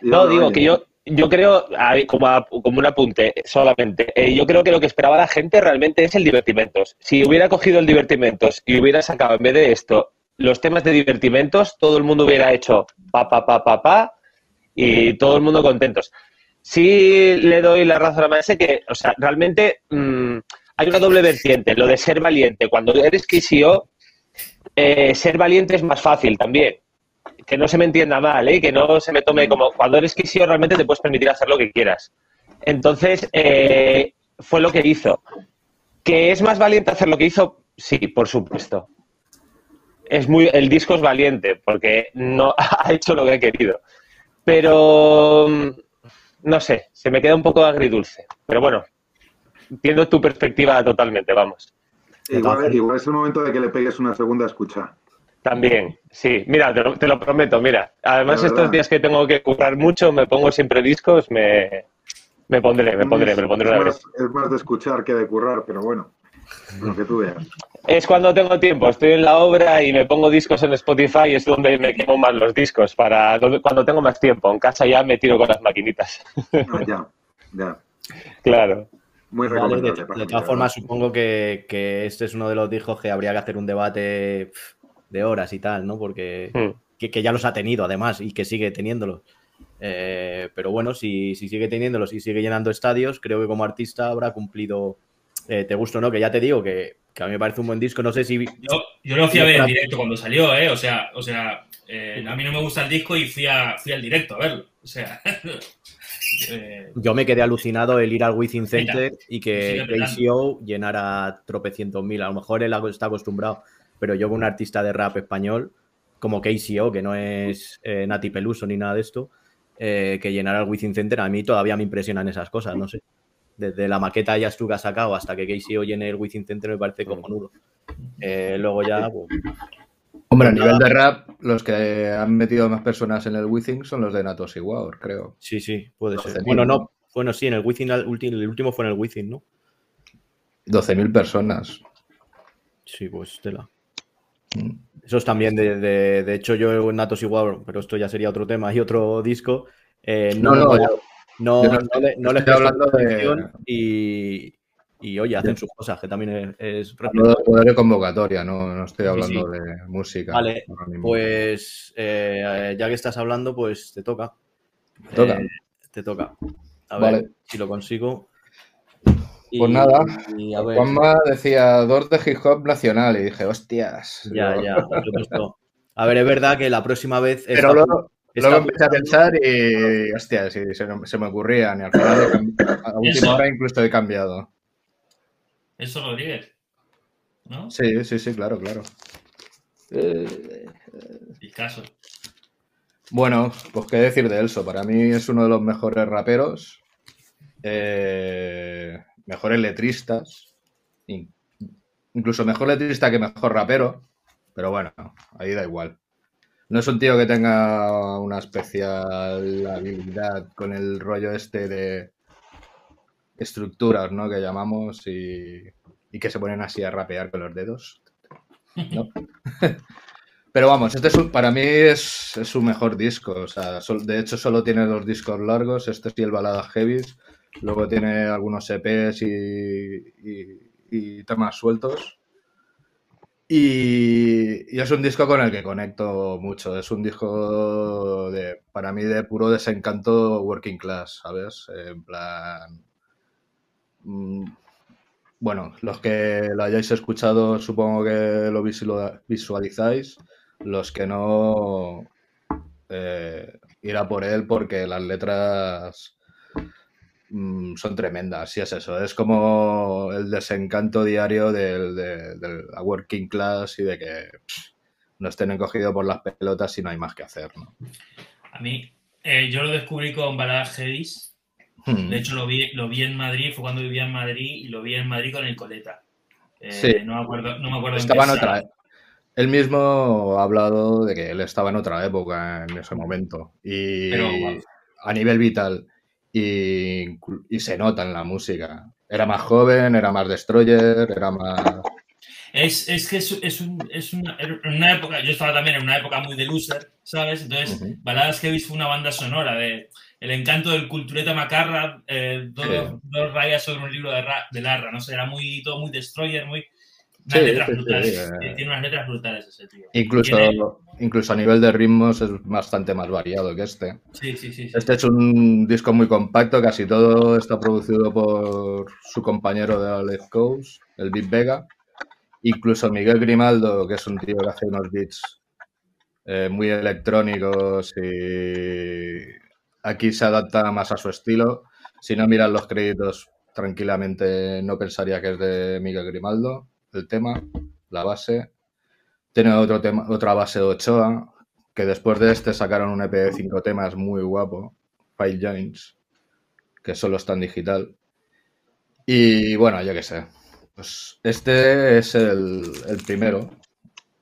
No, digo que yo, yo creo, como, como un apunte solamente, eh, yo creo que lo que esperaba la gente realmente es el divertimentos. Si hubiera cogido el divertimentos y hubiera sacado en vez de esto los temas de divertimentos, todo el mundo hubiera hecho pa, pa, pa, pa, pa y todo el mundo contentos. Sí le doy la razón a Maese que, o sea, realmente mm, hay una doble vertiente, lo de ser valiente. Cuando eres KCO, eh, ser valiente es más fácil también. Que no se me entienda mal, ¿eh? que no se me tome como. Cuando eres quisio, realmente te puedes permitir hacer lo que quieras. Entonces, eh, fue lo que hizo. ¿Que es más valiente hacer lo que hizo? Sí, por supuesto. Es muy, el disco es valiente porque no [LAUGHS] ha hecho lo que ha querido. Pero mm, no sé, se me queda un poco agridulce. Pero bueno, entiendo tu perspectiva totalmente, vamos. Igual, igual, es el momento de que le pegues una segunda escucha. También, sí. Mira, te lo, prometo, mira. Además, estos días que tengo que currar mucho, me pongo siempre discos, me, me pondré, me pondré, me pondré una vez. Es más de escuchar que de currar, pero bueno, lo que tú veas. Es cuando tengo tiempo, estoy en la obra y me pongo discos en Spotify es donde me quemo más los discos, para cuando tengo más tiempo. En casa ya me tiro con las maquinitas. Ah, ya, ya. [LAUGHS] Claro. Muy recomendable. de, todas formas, supongo que, que, este es uno de los discos que habría que hacer un debate de horas y tal, ¿no? Porque hmm. que, ya los ha tenido además y que sigue teniéndolos. Eh, pero bueno, si, si, sigue teniéndolos y sigue llenando estadios, creo que como artista habrá cumplido, eh, te gusto, ¿no? Que ya te digo que, a mí me parece un buen disco, no sé si... Yo, yo lo fui a ver en directo cuando salió, ¿eh? O sea, o sea eh, a mí no me gusta el disco y fui, a, fui al directo a verlo. O sea... [LAUGHS] Yo me quedé alucinado el ir al Within Center y que KCO llenara tropecientos mil. A lo mejor él está acostumbrado pero yo con un artista de rap español como KCO, que no es eh, Nati Peluso ni nada de esto, eh, que llenara el Within Center, a mí todavía me impresionan esas cosas, no sé. Desde la maqueta ya que ha sacado hasta que KCO llene el Within Center me parece cojonudo. Eh, luego ya... Pues, Hombre, a nivel de rap, los que han metido más personas en el Within son los de Natos y Wow, creo. Sí, sí, puede ser. Bueno, no, bueno, sí, en el Within, el último fue en el Within, ¿no? 12.000 personas. Sí, pues tela. Eso es también de, de, hecho yo en Natos igual, pero esto ya sería otro tema y otro disco. Eh, no, no, no, no, les hablando de y, y, oye, hacen sus cosas, que también es... poder de convocatoria, no, no estoy hablando de música. Vale, pues eh, ya que estás hablando, pues te toca. Te toca. Eh, te toca. A ver si lo consigo. Pues nada, Juanma decía dos de hip hop nacional y dije, hostias. Ya, ya, A ver, es verdad que la próxima vez. Pero luego, empecé a pensar y, hostias, se, me ocurría. Ni al final, [COUGHS] a última hora incluso he cambiado. Eso dices, ¿no? Sí, sí, sí, claro, claro. El caso. Bueno, pues qué decir de Elso. Para mí es uno de los mejores raperos. Eh, mejores letristas, incluso mejor letrista que mejor rapero, pero bueno, ahí da igual. No es un tío que tenga una especial habilidad con el rollo este de estructuras, ¿no? Que llamamos y, que se ponen así a rapear con los dedos. [LAUGHS] Pero vamos, este es para mí es, su mejor disco. O sea, de hecho solo tiene dos discos largos, este es y el Balada Heavies. Luego tiene algunos EPs y, temas sueltos. Y, es un disco con el que conecto mucho. Es un disco de, para mí de puro desencanto working class, ¿sabes? En plan. Mm, bueno, los que lo hayáis escuchado supongo que lo visualizáis. Los que no, eh, ir a por él porque las letras Mm, son tremendas, sí es eso. Es como el desencanto diario de, la working class y de que no estén encogidos por las pelotas y no hay más que hacer. A mí, eh, yo lo descubrí con Baladas Hedis. Hmm. De hecho, lo vi, lo vi en Madrid, fue cuando vivía en Madrid y lo vi en Madrid con el Coleta. Eh, sí. No me acuerdo, no me acuerdo Estaba en otra. E-, él mismo ha hablado de que él estaba en otra época en ese momento. Y a nivel vital y, se nota en la música. Era más joven, era más destroyer, era más... Es, es que es, es, un, es una, una, época, yo estaba también en una época muy de loser, ¿sabes? Entonces, uh -huh. Baladas Heavy fue una banda sonora de el encanto del cultureta macarra, eh, dos, sí. dos, rayas sobre un libro de, de Larra, no sé, era muy, todo muy destroyer, muy... Unas sí, letras brutales, eh. tiene unas letras brutales ese tío. Incluso... Tiene, incluso a nivel de ritmos es bastante más variado que este. Sí, sí, sí, Este es un disco muy compacto, casi todo está producido por su compañero de la Left Coast, el Beat Vega. Incluso Miguel Grimaldo, que es un tío que hace unos beats eh, muy electrónicos y aquí se adapta más a su estilo. Si no miran los créditos, tranquilamente no pensaría que es de Miguel Grimaldo, el tema, la base. Tiene otro tema, otra base de Ochoa, que después de este sacaron un EP de cinco temas muy guapo, Five Joints, que solo está en digital. Y bueno, yo qué sé. Pues este es el, el primero.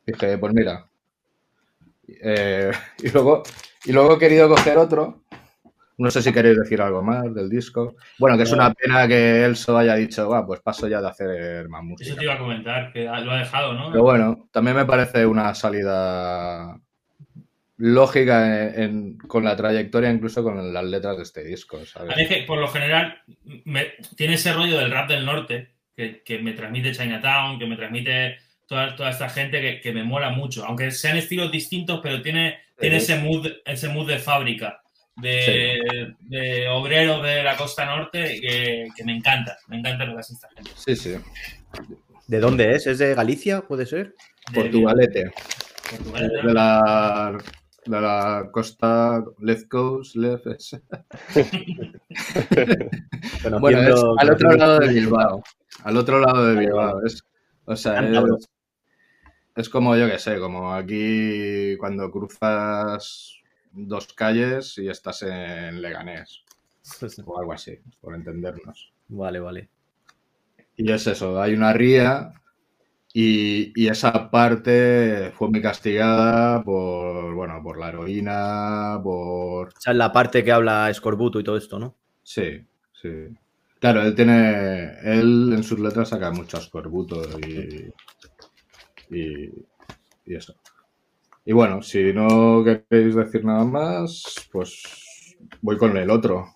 Dije, pues mira. Eh, [LAUGHS] y, luego, y luego he querido coger otro. No sé si queréis decir algo más del disco. Bueno, que es una pena que Elso haya dicho, va, pues paso ya de hacer más música. Eso te iba a comentar, que lo ha dejado, ¿no? Pero bueno, también me parece una salida lógica en- en- con la trayectoria, incluso con las letras de este disco, es que, por lo general, me- tiene ese rollo del rap del norte que, que me transmite Chinatown, que me transmite toda, toda esta gente que, que me mola mucho. Aunque sean estilos distintos, pero tiene, tiene ese, mood, ese mood de fábrica, de, de obreros de la costa norte, que, que me encanta. Me encanta lo que hace esta gente. Sí, sí. ¿De dónde es? ¿Es de Galicia? ¿Puede ser? De- Portugalete. Portugal, De la, de la costa Left Coast, Left. [LAUGHS] Bueno, es al otro lado de Bilbao. Al otro lado de Bilbao. Es, o sea, Cántabro. es, es como yo que sé, como aquí cuando cruzas dos calles y estás en Leganés [LAUGHS] o algo así, por entendernos. Vale, vale. Y es eso, hay una ría y, y esa parte fue muy castigada por, bueno, por la heroína, por... Esa es la parte que habla Escorbuto y todo esto, ¿no? Sí, sí. Claro, él tiene, él en sus letras saca mucho ascorbuto y, y, y eso. Y bueno, si no queréis decir nada más, pues voy con el otro.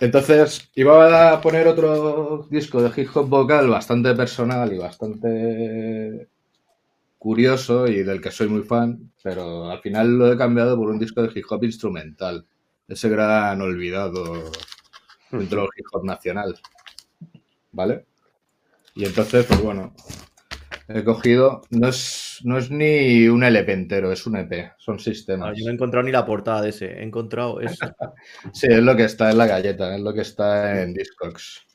Entonces, iba a poner otro disco de hip hop vocal bastante personal y bastante curioso y del que soy muy fan, pero al final lo he cambiado por un disco de hip hop instrumental. Ese gran olvidado dentro del hip hop nacional. ¿Vale? Y entonces, pues bueno, he cogido, no es, no es ni un LP entero, es un EP, son Ah, sistemas. yo no he encontrado ni la portada de ese. He encontrado eso. [LAUGHS] Sí, es lo que está en la galleta, es lo que está en Discogs.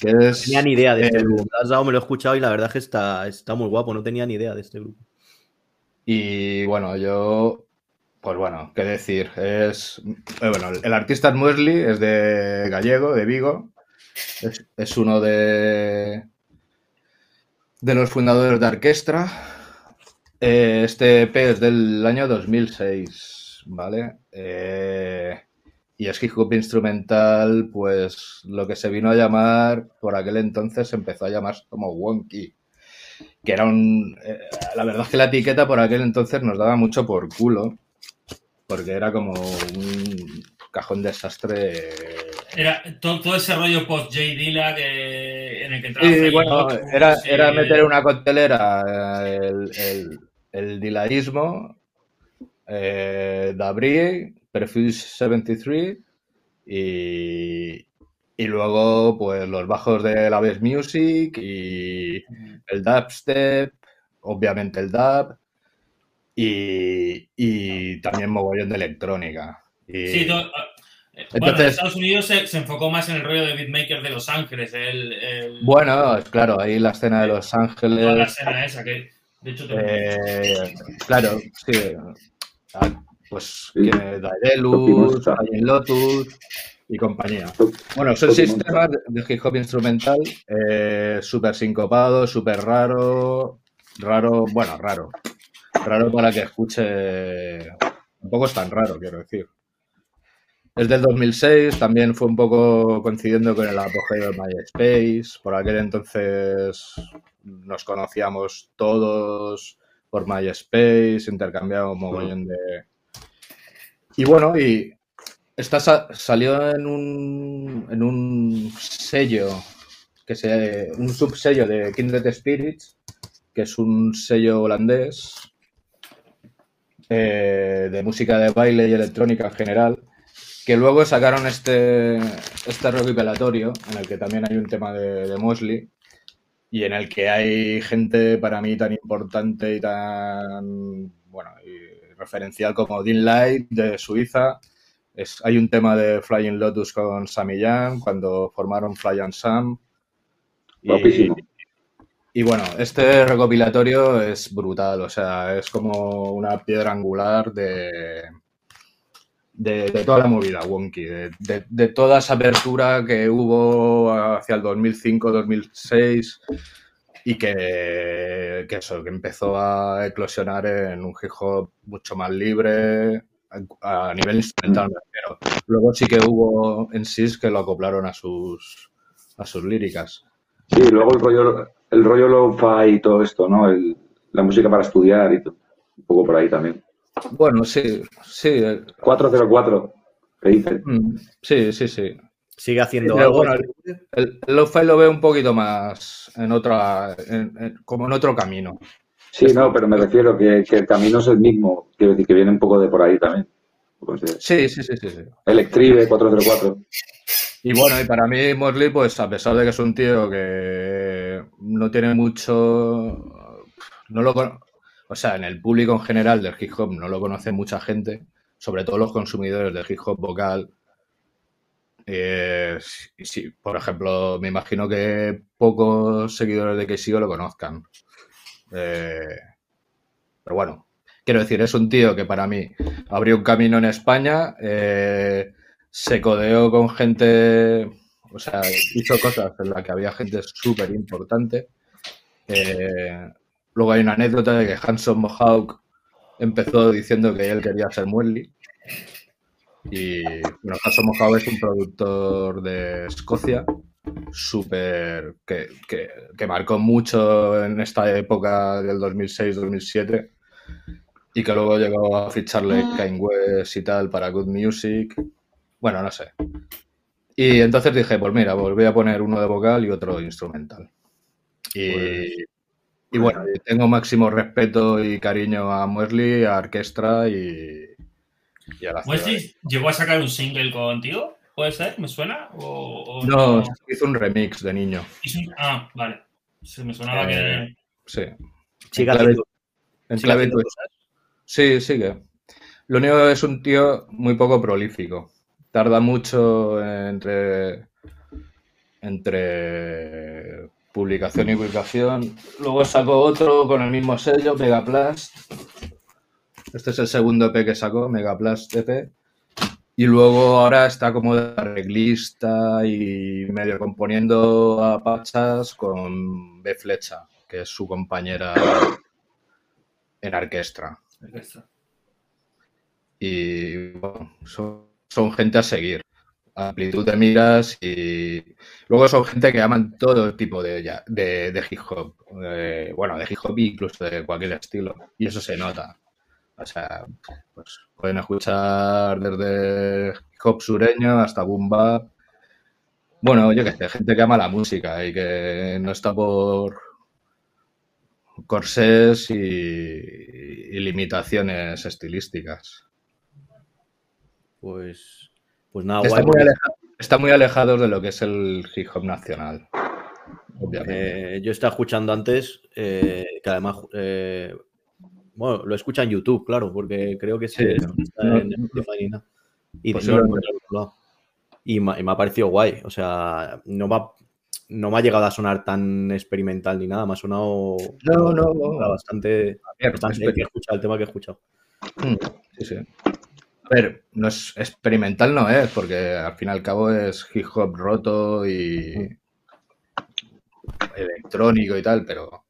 Que No es, tenía ni idea de este grupo. Me lo has dado, me lo he escuchado y la verdad es que está, está muy guapo. No tenía ni idea de este grupo. Y bueno, yo, pues bueno, qué decir, es, eh, bueno, el artista es Muesli, es de gallego, de Vigo, es, es uno de, de los fundadores de Orquestra. Eh, Este EP es del año 2006, ¿vale? Eh, y es hip hop instrumental, pues lo que se vino a llamar, por aquel entonces empezó a llamarse como Wonky que era un... eh, la verdad es que la etiqueta por aquel entonces nos daba mucho por culo, porque era como un cajón desastre. Era todo, todo ese rollo post J Dilla que, en el que entraba Y Freddie bueno, era, eh, era meter una coctelera eh, el, el, el dilaísmo, eh, Dabri, Perfuse 73 y, y luego pues los bajos de la Bass Music y el dubstep, obviamente el dub y, y también mogollón de electrónica. Y- Sí, todo- bueno, en Entonces- Estados Unidos se, se enfocó más en el rollo de beatmaker de Los Ángeles. El, el- Bueno, es claro, ahí la escena de Los toda la Ángeles. escena esa que, de hecho, te- eh, claro, sí. Ah, Pues Sí. que Daedalus, Lotus y compañía. Bueno, son sistemas de hip hop instrumental eh, súper sincopado, súper raro, raro, bueno, raro. Raro para que escuche. Tampoco es tan raro, quiero decir. Es del 2006, también fue un poco coincidiendo con el apogeo de MySpace. Por aquel entonces nos conocíamos todos por MySpace, intercambiábamos un mogollón de. Y bueno, y esta sa- salió en un, en un sello, que se, un subsello de Kindred Spirits, que es un sello holandés eh, de música de baile y electrónica en general, que luego sacaron este, este recopilatorio, en el que también hay un tema de, de Mosley, y en el que hay gente para mí tan importante y tan bueno y referencial como Dean Light de Suiza, es, hay un tema de Flying Lotus con Sammy Jan cuando formaron Fly and Sam. Y, y bueno, este recopilatorio es brutal, o sea, es como una piedra angular de, de, toda la movida wonky, de, de- toda esa apertura que hubo hacia el 2005-2006 y que, que eso, que empezó a eclosionar en un hip hop mucho más libre a, nivel instrumental, me refiero. Luego sí que hubo en sí que lo acoplaron a sus, a sus líricas. Sí, luego el rollo, el rollo lo-fi y todo esto, ¿no? El- la música para estudiar y todo. Un poco por ahí también. Bueno, sí, sí, eh, 404, ¿qué dicen? mm, sí, sí, sí. Sigue haciendo Pero algo. bueno, El, el lo-fi lo veo un poquito más en otra, en- en- como en otro camino. Sí, no, pero me refiero que, que el camino es el mismo. Quiero decir que viene un poco de por ahí también. Pues Sí, sí, sí, sí, sí. Electribe 404. Y bueno, y para mí Mosley, pues a pesar de que es un tío que no tiene mucho, no lo o sea, en el público en general del hip hop no lo conoce mucha gente, sobre todo los consumidores del hip hop vocal. Eh, por ejemplo, me imagino que pocos seguidores de KCO lo conozcan. Eh, pero bueno, quiero decir, es un tío que para mí abrió un camino en España, eh, se codeó con gente, o sea, hizo cosas en las que había gente súper importante. Luego hay una anécdota de que Hanson Mohawk empezó diciendo que él quería ser Muesli. Y bueno, Hanson Mohawk es un productor de Escocia, súper, que, que, que marcó mucho en esta época del 2006-2007 y que luego llegó a ficharle Kanye West y tal para Good Music. Bueno, no sé. Y entonces dije, pues mira, pues voy a poner uno de vocal y otro instrumental. Y, Pues, y bueno, y tengo máximo respeto y cariño a Muesli, a Orquestra y, y a la. ¿Wesley llegó a sacar un single contigo? ¿Puede ser? ¿Me suena? ¿O, o No, hizo un remix de niño. Hizo un- Ah, vale. Se me sonaba Eh, que. Sí. Sigue En clave- en. Sí, sigue. Lo único es un tío muy poco prolífico. Tarda mucho entre, entre publicación y publicación. Luego sacó otro con el mismo sello, Megaplast. Este es el segundo EP que sacó, Megaplast EP. Y luego ahora está como de arreglista y medio componiendo a pachas con B Flecha, que es su compañera en orquestra. Y bueno, son, son gente a seguir. Amplitud de miras y luego son gente que aman todo tipo de, de, de hip hop. Bueno, de hip hop incluso de cualquier estilo. Y eso se nota. O sea, pues pueden escuchar desde hip hop sureño hasta boom bap. Bueno, yo qué sé, gente que ama la música y que no está por corsés y, y limitaciones estilísticas. Pues, pues nada, Está guay. muy, aleja- está muy alejados de lo que es el hip hop nacional. Obviamente. Eh, yo estaba escuchando antes, eh, que además, eh, bueno, lo escucha en YouTube, claro, porque creo que sí, Sí, no está no, en. Y, Pues no lado. Y me, y me ha parecido guay, o sea, no ha, no me ha llegado a sonar tan experimental ni nada, me ha sonado No, no, bastante, bastante que he escuchado el tema que he escuchado. Mm, Sí, sí. A ver, no es experimental no es, porque al fin y al cabo es hip hop roto y electrónico y tal, pero,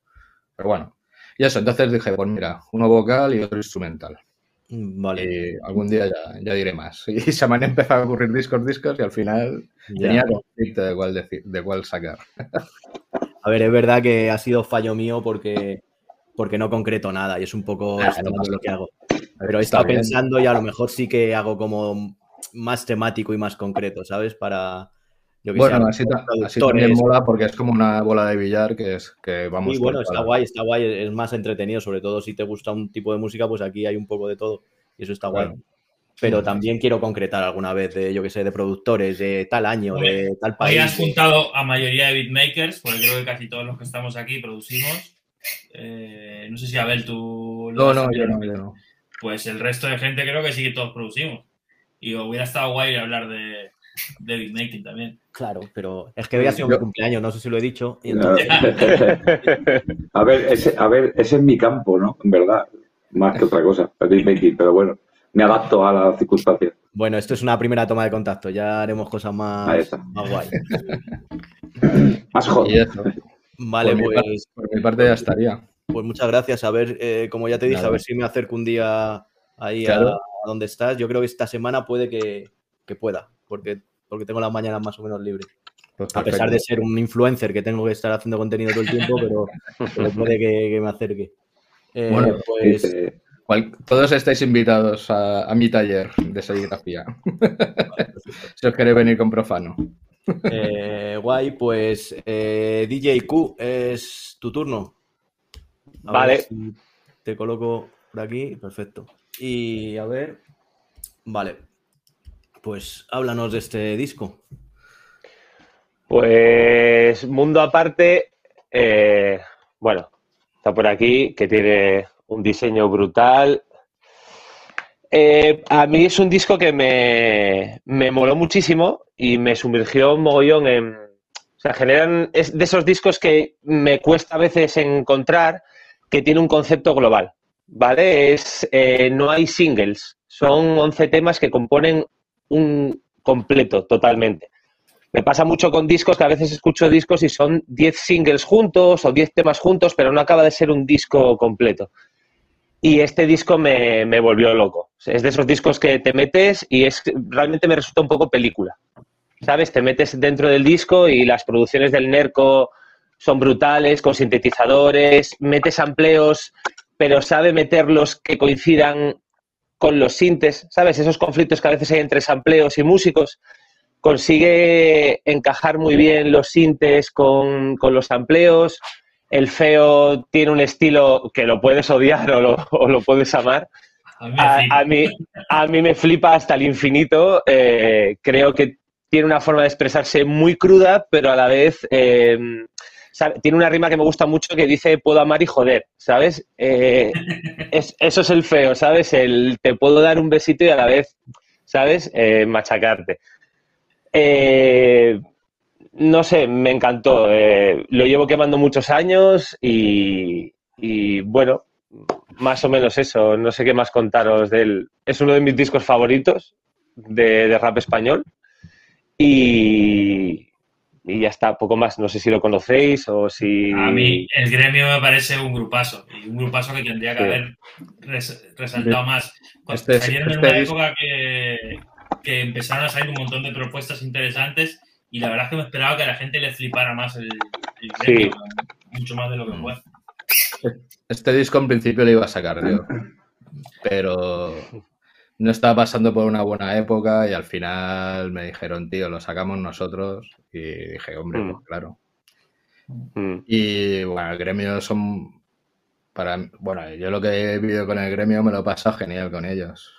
pero bueno. Y eso, entonces dije, pues mira, uno vocal y otro instrumental. Mm, Vale, Y algún día ya, ya diré más. [LAUGHS] Y se me han empezado a ocurrir discos, discos y al final ya. tenía conflicto de cuál, deci- de cuál sacar. [LAUGHS] A ver, es verdad que ha sido fallo mío porque, porque no concreto nada y es un poco extraño no lo que hago. Pero he Está estado bien. pensando y a lo mejor sí que hago como más temático y más concreto, ¿sabes? Para, yo Bueno, así, así también mola porque es como una bola de billar que es que vamos Sí, bueno, está guay, está guay, es más entretenido, sobre todo si te gusta un tipo de música, pues aquí hay un poco de todo y eso está guay. Pero también quiero concretar alguna vez de, yo qué sé, de productores, de tal año, Hombre, de tal Hoy país. has juntado a mayoría de beatmakers, porque creo que casi todos los que estamos aquí producimos. Eh, no sé si Abel tú. lo No, no, yo no, yo no. Pues el resto de gente creo que sí que todos producimos. Y hubiera estado guay hablar de, de beatmaking también. Claro, pero es que había sido mi cumpleaños, no sé si lo he dicho. y entonces- [LAUGHS] a ver, ese, a ver, ese es mi campo, ¿no? En verdad, más que otra cosa, el beatmaking, pero bueno, me adapto a las circunstancias. Bueno, esto es una primera toma de contacto, ya haremos cosas más, más guay. [LAUGHS] Más eso. Vale, por, mi par- pues, por mi parte ya estaría. Pues muchas gracias. A ver, eh, como ya te dije, Nada. a ver si me acerco un día ahí Claro. a, a donde estás. Yo creo que esta semana puede que, que pueda, porque, porque tengo las mañanas más o menos libres. Pues A pesar de ser un influencer que tengo que estar haciendo contenido todo el tiempo, pero, [LAUGHS] pero puede que, que me acerque. Eh, Bueno, pues Dice, Cual- todos estáis invitados a, a mi taller de serigrafía. [LAUGHS] si os queréis venir con profano. eh, guay, pues eh, DJ Q, es tu turno. A Vale. ver si te coloco por aquí, perfecto. Y a ver, vale, pues háblanos de este disco. Pues mundo aparte, eh, bueno, está por aquí, que tiene un diseño brutal. Eh, a mí es un disco que me, me moló muchísimo y me sumergió un mogollón en... O sea, generan... Es de esos discos que me cuesta a veces encontrar que tiene un concepto global, ¿vale? Es, eh, no hay singles, son 11 temas que componen un completo totalmente. Me pasa mucho con discos que a veces escucho discos y son 10 singles juntos o 10 temas juntos, pero no acaba de ser un disco completo. Y este disco me, me volvió loco. Es de esos discos que te metes y es realmente me resulta un poco película. ¿Sabes? Te metes dentro del disco y las producciones del Nerco son brutales, con sintetizadores, metes amplios, pero sabe meterlos que coincidan con los sintes, ¿sabes? Esos conflictos que a veces hay entre sampleos y músicos consigue encajar muy bien los sintes con, con los amplios. El feo tiene un estilo que lo puedes odiar o lo, o lo puedes amar. A mí me A, flipa. a mí, a mí me flipa hasta el infinito. Eh, creo que tiene una forma de expresarse muy cruda, pero a la vez eh, sabe- tiene una rima que me gusta mucho que dice puedo amar y joder, ¿sabes? Eh, es- eso es el feo, ¿sabes? El te puedo dar un besito y a la vez, ¿sabes? Eh, machacarte. Eh, no sé, me encantó. Lo llevo quemando muchos años y, y, bueno, más o menos eso. No sé qué más contaros de él. Es uno de mis discos favoritos de, de rap español. Y, y ya está, poco más. No sé si lo conocéis o si. A mí el gremio me parece un grupazo. Y un grupazo que tendría que Sí. haber res- resaltado más. Cuando Este es- salieron en este una es- época que, que empezaron a salir un montón de propuestas interesantes y la verdad es que me esperaba que a la gente le flipara más el, el gremio, mucho más de lo que fue. Este disco en principio lo iba a sacar yo. Pero no estaba pasando por una buena época y al final me dijeron, tío, lo sacamos nosotros. Y dije, hombre, Mm. pues claro. Mm, Y bueno, el gremio son. Para, bueno, yo lo que he vivido con el gremio me lo he pasado genial con ellos.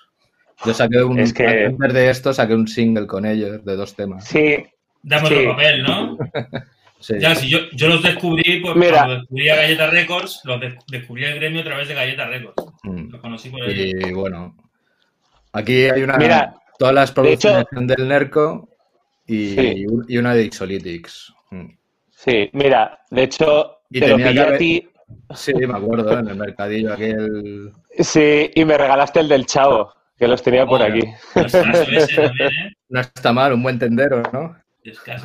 Yo saqué un. Es que- Antes de esto saqué un single con ellos de dos temas. Sí, Sí. otro papel, ¿no? [LAUGHS] Sí. Ya, si yo, yo los descubrí, pues Mira. cuando descubrí a Galleta Records, los de- descubrí el gremio a través de Galleta Records. Mm. Los conocí por ahí. Y bueno, aquí hay una. Mira, todas las producciones hecho- son del Nerco y, Sí. un- y una de Ixolytics. Mm. sí, mira, de hecho, Y te lo pillé a ti. Sí, me acuerdo, en el mercadillo aquel. Sí, y me regalaste el del chavo, que los tenía por aquí. ¿eh? [LAUGHS] No está mal, un buen tendero, ¿no?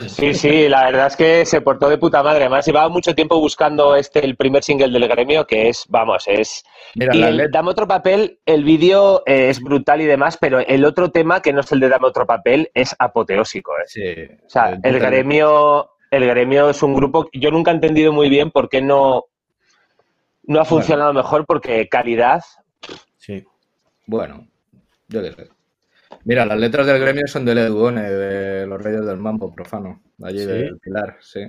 Sí, sí, la verdad es que se portó de puta madre. Además, llevaba mucho tiempo buscando este, el primer single del gremio, que es, vamos, es... Mira, Y el. Dame otro papel, el vídeo eh, es brutal y demás, pero el otro tema, que no es el de Dame otro papel, es apoteósico. ¿eh? Sí, O sea, el gremio, el gremio es un grupo que yo nunca he entendido muy bien por qué no, no ha funcionado mejor, porque calidad, Sí. Bueno, yo qué sé. Mira, las letras del gremio son de Ledugone, de los Reyes del Mambo profano, de allí ¿Sí? del Pilar, sí.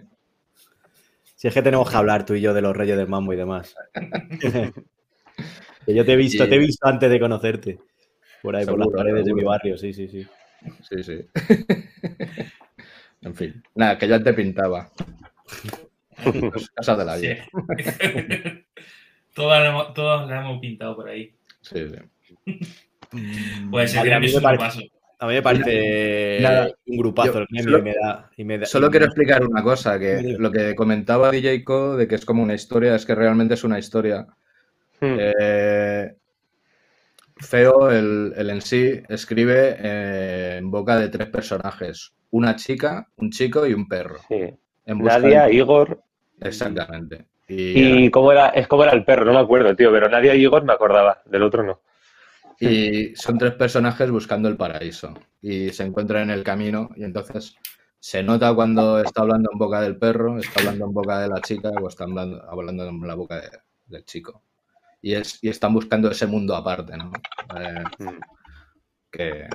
Si es que tenemos que hablar tú y yo de los Reyes del Mambo y demás. [LAUGHS] que yo te he visto, Y- te he visto antes de conocerte. Por ahí, por las Seguro, paredes de mi barrio, sí, sí, sí. Sí, sí. [LAUGHS] en fin, nada, que ya te pintaba. [LAUGHS] Casa de la Sí. vida. todas, la hemos- todas la hemos pintado por ahí. Sí, sí. Pues a mí me un pare- grupazo. A mí me parece Nada, un grupazo yo el solo- y me da, y me da- Solo y quiero me- explicar una cosa, que lo que comentaba DJ Co de que es como una historia, es que realmente es una historia. Hmm. Eh, Feo, el, el en sí, escribe eh, en boca de tres personajes. Una chica, un chico y un perro. Sí. En busca Nadia, de- Igor. Exactamente. Y, Y cómo era, es como era el perro, no me acuerdo, tío, pero Nadia y Igor me acordaba, del otro no. Y son tres personajes buscando el paraíso. Y se encuentran en el camino y entonces se nota cuando está hablando en boca del perro, está hablando en boca de la chica o está hablando, hablando en la boca de- del chico. Y, es, y están buscando ese mundo aparte, ¿no? Eh, Mm. que...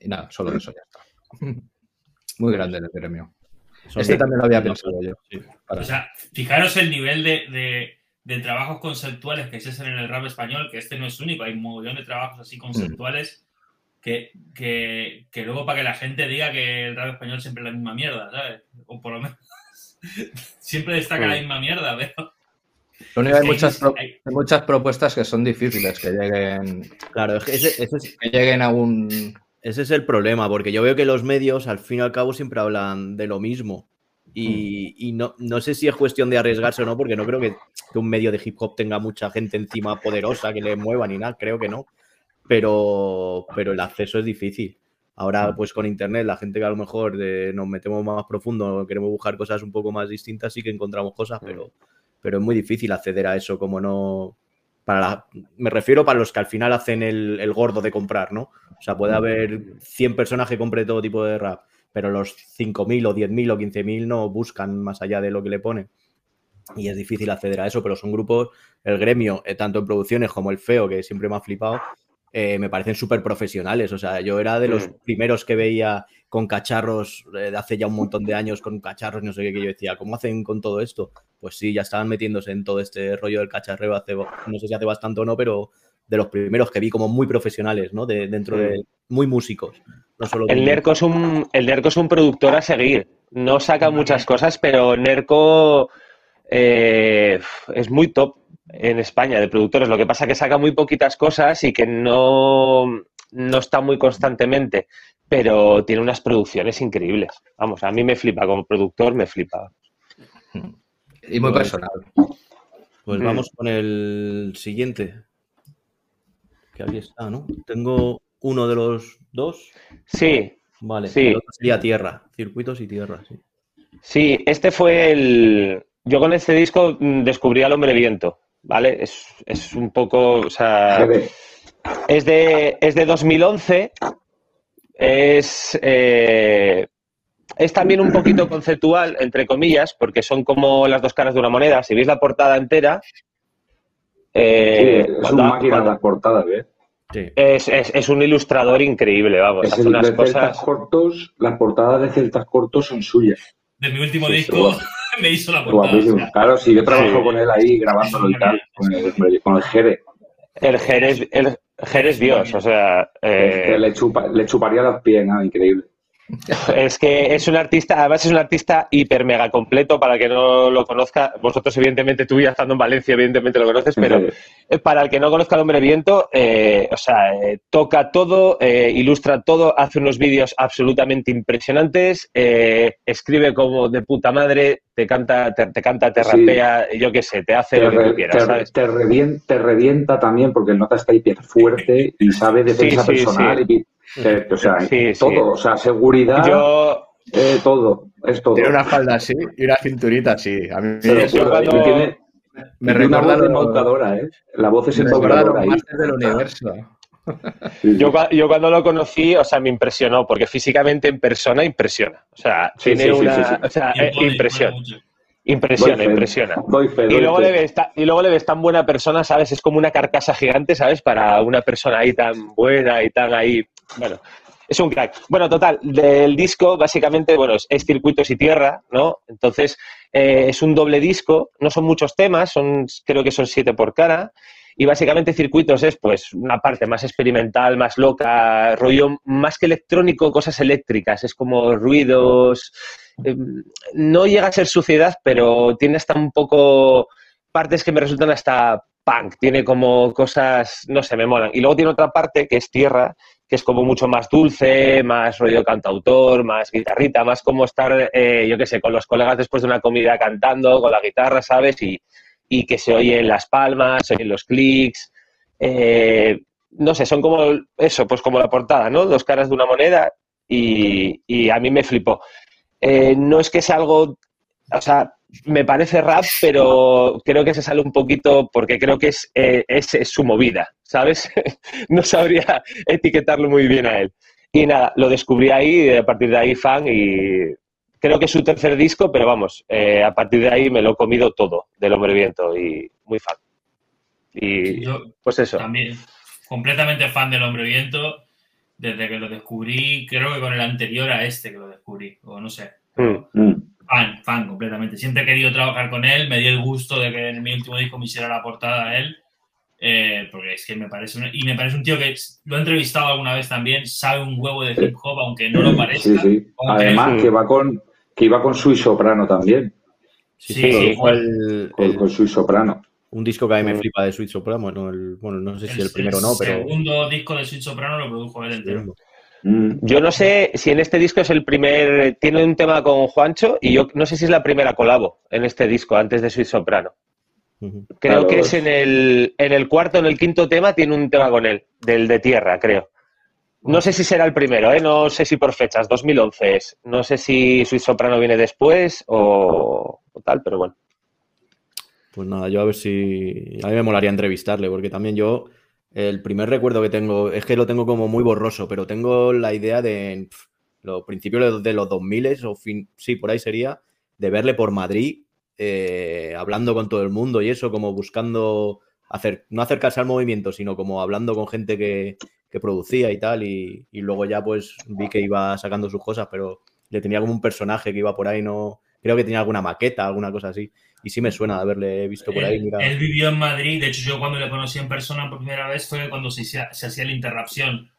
Y nada, solo eso ya está. [LAUGHS] Muy grande el gremio. son- Este también lo había pensado yo. Sí. para- O sea, fijaros el nivel de, de- de trabajos conceptuales que existen en el rap español, que este no es único, hay un montón de trabajos así conceptuales que, que, que luego para que la gente diga que el rap español siempre es la misma mierda, ¿sabes? O por lo menos [LAUGHS] siempre destaca la misma mierda, pero Lo único, hay, hay- muchas, hay- hay muchas propuestas que son difíciles que lleguen, Claro, es que ese, ese es, que lleguen a un... ese es el problema, porque yo veo que los medios al fin y al cabo siempre hablan de lo mismo. Y, y no, no sé si es cuestión de arriesgarse o no, porque no creo que, que un medio de hip hop tenga mucha gente encima poderosa que le mueva ni nada, creo que no. Pero, pero el acceso es difícil. Ahora, pues con internet, la gente que a lo mejor de- nos metemos más profundo, queremos buscar cosas un poco más distintas, sí que encontramos cosas, pero, pero es muy difícil acceder a eso, como no. Para la- me refiero para los que al final hacen el, el gordo de comprar, ¿no? O sea, puede haber 100 personas que compren todo tipo de rap, pero los 5.000 o 10.000 o 15.000 no buscan más allá de lo que le ponen. Y es difícil acceder a eso, pero son grupos, el gremio, eh, tanto en producciones como el feo, que siempre me ha flipado, eh, me parecen súper profesionales. O sea, yo era de los Mm. primeros que veía con cacharros eh, de hace ya un montón de años, con cacharros, no sé qué, que yo decía, ¿cómo hacen con todo esto? Pues sí, ya estaban metiéndose en todo este rollo del cacharreo hace, no sé si hace bastante o no, pero de los primeros que vi como muy profesionales, ¿no? De, dentro de, muy músicos. No solo El Nerco es un, el Nerco es un productor a seguir. No saca muchas cosas, pero Nerco eh, es muy top en España de productores. Lo que pasa es que saca muy poquitas cosas y que no, no está muy constantemente, pero tiene unas producciones increíbles. Vamos, a mí me flipa como productor, me flipa. Y muy Pues- personal. Pues Mm. vamos con el siguiente. Que aquí está, ¿no? Tengo uno de los dos. Sí, Vale. Sí. El otro sería tierra. Circuitos y tierra, sí. Sí, este fue el. Yo con este disco mm, descubrí al hombre viento, ¿vale? Es, es un poco. O sea, es de, es de 2011. Es. eh, es también un poquito conceptual, entre comillas, porque son como las dos caras de una moneda. Si veis la portada entera. Eh, Sí, es una máquina cuando- las portadas. Sí. es, es- es un ilustrador increíble, vamos. Es hace el unas de celtas cosas. cortos, las portadas de celtas cortos son suyas. de mi último Sí, disco [LAUGHS] me hizo la portada. Guapísimo. o sea, Claro, sí, yo trabajo Sí. con él ahí grabándolo y tal, con el, con el Jere. El Jerez, el Jerez Dios, o sea. eh, Que le, chupa- le chuparía los pies, nada, increíble. Es que es un artista, además es un artista hiper mega completo para el que no lo conozca. Vosotros, evidentemente, tú ya estando en Valencia, evidentemente lo conoces, pero eh, para el que no conozca al Hombre Viento, eh, o sea, eh, toca todo, eh, ilustra todo, hace unos vídeos absolutamente impresionantes, escribe como de puta madre, te canta, te, te canta, te Sí. rapea, yo qué sé, te hace te, lo que re- tú quieras, te- ¿sabes? te revien- te revienta también porque el nota está hiper fuerte y sabe defensa Sí, sí, personal sí. y te- o sea, Sí, sí. todo, o sea, seguridad, Yo, eh, todo, es todo. Tiene una falda así y una cinturita así. A mí lo yo cuando- tiene, me una voz de ¿eh? La voz es me embaucadora ahí. Del universo. Yo, cua- yo cuando lo conocí, o sea, me impresionó, porque físicamente en persona impresiona. O sea, Sí, tiene sí, una. sí, sí. O sea, y eh, impone- impresiona, impresiona, Doy fe. impresiona. Doy fe, Y luego, fe. le ves y luego le ves tan buena persona, ¿sabes? Es como una carcasa gigante, ¿sabes? Para una persona ahí tan buena y tan ahí. Bueno, es un crack. Bueno, total, del disco, básicamente, bueno, es, es circuitos y tierra, ¿no? Entonces, eh, es un doble disco, no son muchos temas, son, creo que son siete por cara. Y básicamente circuitos es pues una parte más experimental, más loca, rollo más que electrónico, cosas eléctricas, es como ruidos. eh, no llega a ser suciedad, pero tiene hasta un poco partes que me resultan hasta punk, tiene como cosas, no sé, me molan. Y luego tiene otra parte que es tierra, que es como mucho más dulce, más rollo cantautor, más guitarrita, más como estar, eh, yo qué sé, con los colegas después de una comida cantando, con la guitarra, ¿sabes? Y, y que se oyen las palmas, se oyen los clics. Eh, no sé, son como eso, pues como la portada, ¿no? Dos caras de una moneda y, a mí me flipó. Eh, no es que sea algo, o sea, me parece rap, pero creo que se sale un poquito porque creo que es, eh, es, es su movida, ¿sabes? [LAUGHS] no sabría [LAUGHS] etiquetarlo muy bien a él. Y nada, lo descubrí ahí y a partir de ahí fan y creo que es su tercer disco, pero vamos, eh, a partir de ahí me lo he comido todo del Hombre Viento y muy fan. Y Yo pues eso. también completamente fan del Hombre Viento desde que lo descubrí, creo que con el anterior a este que lo descubrí, o no sé. Mm. Mm. Fan, fan completamente. Siempre he querido trabajar con él, me dio el gusto de que en mi último disco me hiciera la portada a él, eh, porque es que me parece un, y me parece un tío que lo he entrevistado alguna vez también, sabe un huevo de hip hop, aunque no lo parezca. Sí, sí. Además, que va con que iba con Sui Soprano también. Sí, Sí, sí, sí, el- Con, el- con Sui Soprano. un disco que a mí me Mm. flipa de Sweet Soprano. Bueno, el- bueno, no sé si el primero o no, pero. segundo disco de Sweet Soprano lo produjo él entero. Mm. Yo no sé si en este disco es el primer. Tiene un tema con Juancho y yo no sé si es la primera colabo en este disco, antes de Sweet Soprano. Creo Claro, que es es- en el, en el cuarto, en el quinto tema, tiene un tema con él, del de tierra, creo. No sé si será el primero, ¿eh? no sé si por fechas, 2011 es. No sé si Sweet Soprano viene después o, tal, pero bueno. Pues nada, yo a ver si. A mí me molaría entrevistarle, porque también yo. El primer recuerdo que tengo es que lo tengo como muy borroso, pero tengo la idea de pf, los principios de los 2000 o fin, sí, por ahí sería, de verle por Madrid, eh, hablando con todo el mundo y eso, como buscando hacer, no acercarse al movimiento, sino como hablando con gente que, que producía y tal, y, y luego ya pues vi que iba sacando sus cosas, pero le tenía como un personaje que iba por ahí, no, creo que tenía alguna maqueta, alguna cosa así. Y sí me suena de haberle visto por ahí. Él, Mira. él vivió en Madrid, de hecho yo cuando le conocí en persona por primera vez fue cuando se, hacía- se hacía la interrupción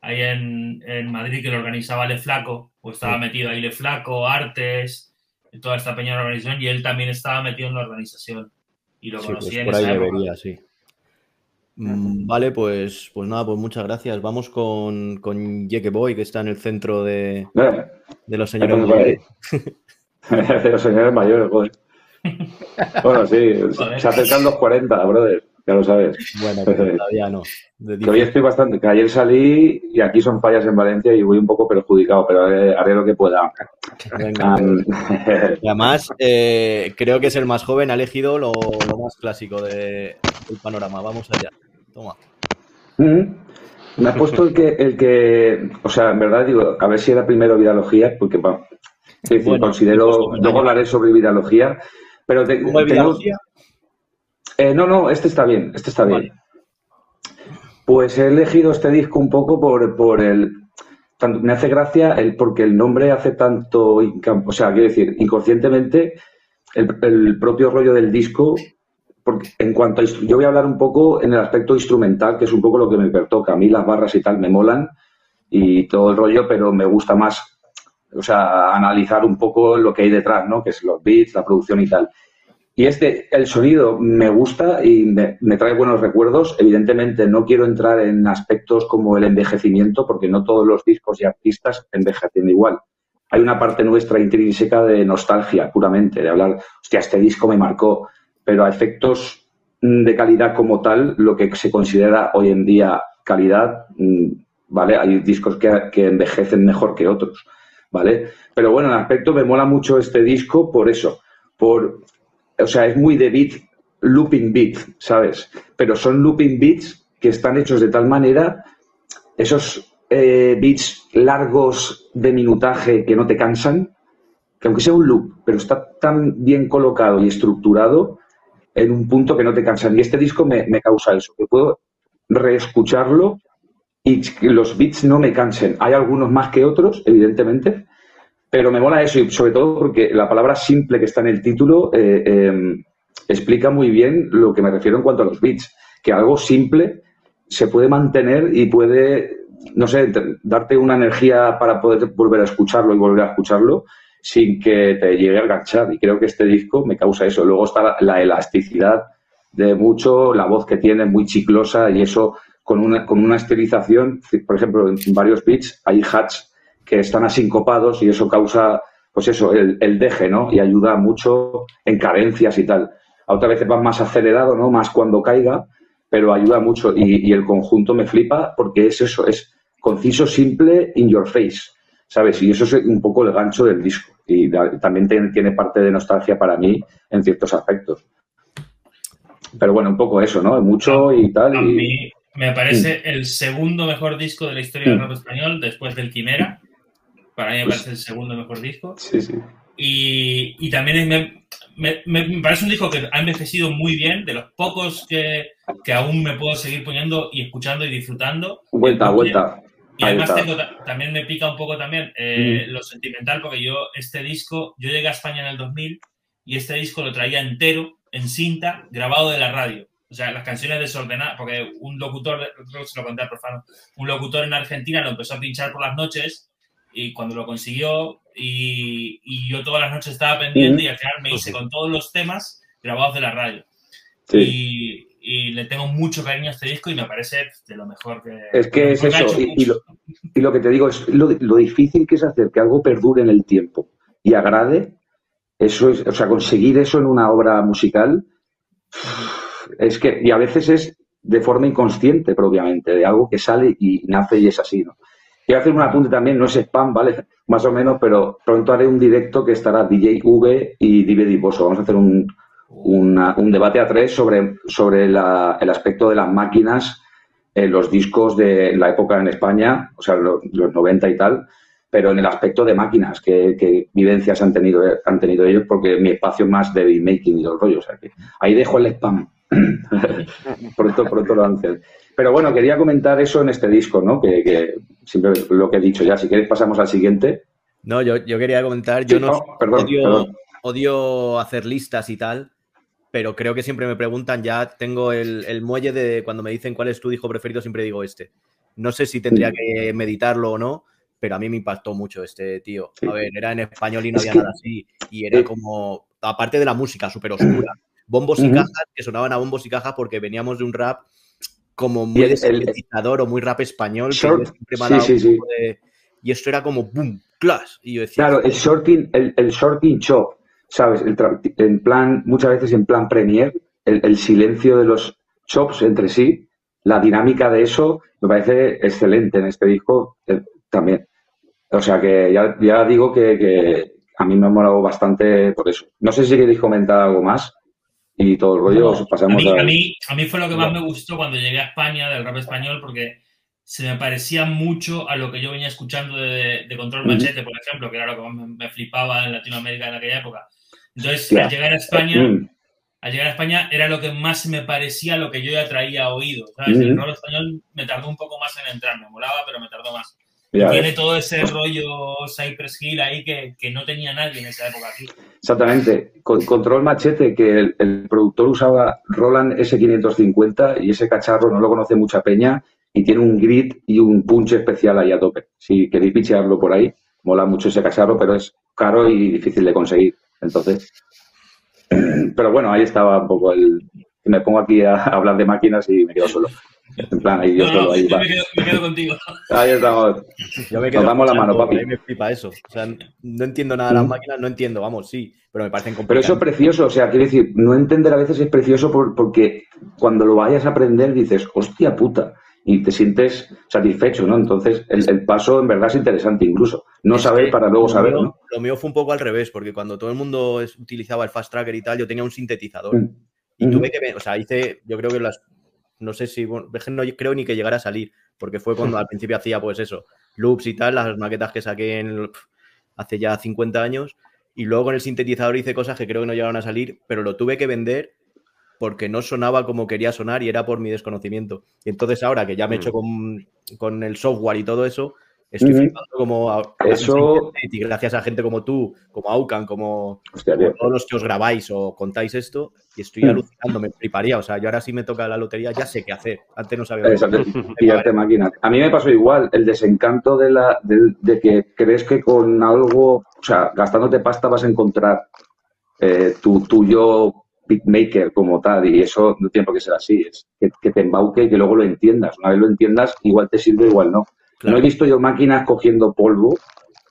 ahí en, en Madrid que lo organizaba Le Flaco, o estaba Sí. metido ahí Le Flaco, Artes, toda esta pequeña organización, y él también estaba metido en la organización. Y lo Sí, conocí pues en por ahí esa época. debería, sí. Mm, Vale, pues, pues nada, pues muchas gracias. Vamos con, con Boy, que está en el centro de, de los señores Entonces, mayores. [LAUGHS] de los señores mayores, joder. Bueno, sí, se acercan los 40, brother, ya lo sabes. Bueno, [LAUGHS] pero todavía no. Que hoy estoy bastante, que ayer salí y aquí son fallas en Valencia y voy un poco perjudicado, pero haré, haré lo que pueda. Venga. Am, Y además, eh, creo que es el más joven, ha elegido lo, lo más clásico de- del panorama. Vamos allá. Toma. Mm. Me ha puesto el que, el que, o sea, en verdad digo, a ver si era primero virología, porque es decir, Bueno, considero, pues, pues, luego hablaré sobre virología, pero te- ¿Cómo tengo- eh, no, no, este está bien, este está bien. Vale. Pues he elegido este disco un poco por, por el, tanto, me hace gracia el porque el nombre hace tanto, o sea, quiero decir, inconscientemente el, el propio rollo del disco, porque en cuanto a, yo voy a hablar un poco en el aspecto instrumental, que es un poco lo que me pertoca. A mí las barras y tal me molan y todo el rollo, pero me gusta más, o sea, analizar un poco lo que hay detrás, ¿no? Que es los beats, la producción y tal. Y este, el sonido me gusta y me, me trae buenos recuerdos. Evidentemente no quiero entrar en aspectos como el envejecimiento, porque no todos los discos y artistas envejecen igual. Hay una parte nuestra intrínseca de nostalgia, puramente, de hablar, hostia, este disco me marcó, pero a efectos mm, de calidad como tal, lo que se considera hoy en día calidad, mm, ¿vale? Hay discos que, envejecen mejor que otros, ¿vale? Pero bueno, en aspecto me mola mucho este disco por eso, por o sea, es muy de beat, looping beat, ¿sabes? Pero son looping beats que están hechos de tal manera, esos eh, beats largos de minutaje que no te cansan, que aunque sea un loop, pero está tan bien colocado y estructurado en un punto que no te cansan. Y este disco me, me causa eso, que puedo reescucharlo y los beats no me cansen. Hay algunos más que otros, evidentemente, pero me mola eso y sobre todo porque la palabra simple que está en el título eh, eh, explica muy bien lo que me refiero en cuanto a los beats. Que algo simple se puede mantener y puede, no sé, te- darte una energía para poder volver a escucharlo y volver a escucharlo sin que te llegue a enganchar. Y creo que este disco me causa eso. Luego está la, la elasticidad de mucho, la voz que tiene muy chiclosa y eso con una, con una estilización, por ejemplo, en varios beats hay hats que están asincopados y eso causa, pues eso, el, el deje, ¿no? Y ayuda mucho en cadencias y tal. A otras veces va más acelerado, ¿no? Más cuando caiga, pero ayuda mucho. Y el conjunto me flipa porque es eso, es conciso, simple, in your face, ¿sabes? Y eso es un poco el gancho del disco. Y también tiene, parte de nostalgia para mí en ciertos aspectos. Pero bueno, un poco eso, ¿no? Mucho y tal. A Y, mí me parece el segundo mejor disco de la historia del rap español después del Quimera. Para mí me parece el segundo mejor disco. sí, sí. Y, y también me, me- parece un disco que ha envejecido muy bien, de los pocos que, que aún me puedo seguir poniendo y escuchando y disfrutando. Vuelta, vuelta. Y además tengo ta- también me pica un poco también eh, lo sentimental, porque yo este disco, yo llegué a España en el 2000 y este disco lo traía entero, en cinta, grabado de la radio. O sea, las canciones desordenadas, porque un locutor, se lo conté al profano, un locutor en Argentina lo empezó a pinchar por las noches y cuando lo consiguió y, y yo todas las noches estaba pendiente y al final me hice con todos los temas grabados de la radio. Sí. Y, y le tengo mucho cariño a este disco y me parece de lo mejor que... Es que lo es eso, y- y mucho. Y lo que te digo es lo, lo difícil que es hacer que algo perdure en el tiempo y agrade. Eso es, o sea, conseguir eso en una obra musical es que, y a veces es de forma inconsciente propiamente, de algo que sale y nace y es así, ¿no? Quiero hacer un apunte también, no es spam, ¿vale? [LAUGHS] Más o menos, pero pronto haré un directo que estará DJ V y DVD Boso. Vamos a hacer un, una- un debate a tres sobre, sobre la- el aspecto de las máquinas en los discos de la época en España, o sea, lo- los, 90 y tal, pero en el aspecto de máquinas, qué qué vivencias han tenido, han tenido ellos, porque mi espacio es más de beatmaking y los rollos. O sea, que ahí dejo el spam. [LAUGHS] pronto, pronto lo hacen. Pero bueno, quería comentar eso en este disco, ¿no? Que, que siempre lo que he dicho ya. Si quieres pasamos al siguiente. No, yo, yo quería comentar, yo Sí, no, no, perdón, odio, perdón. odio hacer listas y tal, pero creo que siempre me preguntan, ya tengo el, el muelle de cuando me dicen cuál es tu disco preferido, siempre digo este. No sé si tendría que meditarlo o no, pero a mí me impactó mucho este tío. A ver, era en español y no había nada así. Y era como, aparte de la música súper oscura, bombos y cajas que sonaban a bombos y cajas porque veníamos de un rap como muy desintetizador o muy rap español. Short- sí, sí, sí. de- Y esto era como boom, class. Y yo decía, Claro, el shorting, el, el shorting chop, ¿sabes? El en plan, muchas veces en plan premier, el, el silencio de los chops entre sí, la dinámica de eso, me parece excelente en este disco eh, también. O sea que ya, ya digo que, que a mí me ha molado bastante por eso. No sé si queréis comentar algo más y todo el rollo, os a, pasamos mí, a... a, mí, a mí fue lo que más me gustó cuando llegué a España del rap español porque se me parecía mucho a lo que yo venía escuchando de, de Control. Machete, por ejemplo, que era lo que más me flipaba en Latinoamérica en aquella época. Entonces, al llegar a España, Mm, al llegar a España era lo que más me parecía lo que yo ya traía oído. ¿sabes? El rap español me tardó un poco más en entrar, me molaba, pero me tardó más. Tiene todo ese rollo Cypress Hill ahí que, que no tenía nadie en esa época aquí. Exactamente. Con, control machete, que el, el productor usaba Roland S550 y ese cacharro no lo conoce mucha peña y tiene un grit y un punch especial ahí a tope. Si queréis pichearlo por ahí, mola mucho ese cacharro, pero es caro y difícil de conseguir. Entonces, [CLEARS THROAT] pero bueno, ahí estaba un poco el... Me pongo aquí a [LAUGHS] hablar de máquinas y me quedo solo. En plan, ahí yo No, solo, no, ahí yo va. me quedo, me quedo contigo. [LAUGHS] Ahí estamos. Yo me Nos damos la mano, papi. a mí me flipa eso. O sea, no entiendo nada de las Mm. máquinas, no entiendo, vamos, sí, pero me parecen Pero eso es complicadas. precioso, o sea, quiero decir, no entender a veces es precioso por- porque cuando lo vayas a aprender dices, hostia puta, y te sientes satisfecho, ¿no? Entonces, el, el paso en verdad es interesante incluso. No Es saber que para luego saber, mío- ¿no? Lo mío fue un poco al revés, porque cuando todo el mundo es- utilizaba el fast tracker y tal, yo tenía un sintetizador. Mm. Y tuve que, ver- o sea, hice, yo creo que las, no sé si, bueno, que no creo ni que llegara a salir, porque fue cuando [LAUGHS] al principio hacía, pues eso, loops y tal, las maquetas que saqué en hace ya 50 años, y luego con el sintetizador hice cosas que creo que no llegaron a salir, pero lo tuve que vender porque no sonaba como quería sonar y era por mi desconocimiento. Y entonces ahora que ya me he hecho con, con el software y todo eso, estoy Ujú. flipando como a- Eso- y gracias a gente como tú, como Aucan, como Hostia, como todos los que os grabáis o contáis esto, y estoy Mm. alucinando, me fliparía. O sea, yo ahora sí me toca la lotería, ya sé qué hacer. Antes no sabía. Pillarte máquinas. A mí me pasó igual, el desencanto de, la, de, de que crees que con algo, o sea, gastándote pasta vas a encontrar eh, tu, tu yo beatmaker como tal, y eso no tiene por qué ser así, es que, te embauque y que luego lo entiendas. Una vez lo entiendas, igual te sirve, igual no. No he visto yo máquinas cogiendo polvo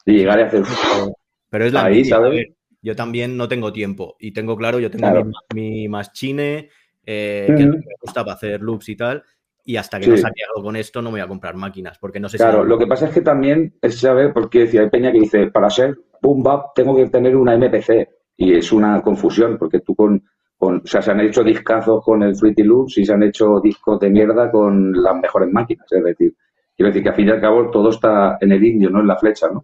y llegar a hacer... Pero es la Ahí, ¿sabes? yo también no tengo tiempo y tengo claro, yo tengo mi, machine, eh, que me gusta para hacer loops y tal, y hasta que no saque algo con esto no me voy a comprar máquinas, porque no sé claro, lo que pasa es que también es saber, porque decía, hay peña que dice, para ser boom bap tengo que tener una MPC, y es una confusión, porque tú con, con, o sea, se han hecho discazos con el Fruity Loops y se han hecho discos de mierda con las mejores máquinas, es decir, quiero decir que al fin y al cabo todo está en el indio, no en la flecha, ¿no?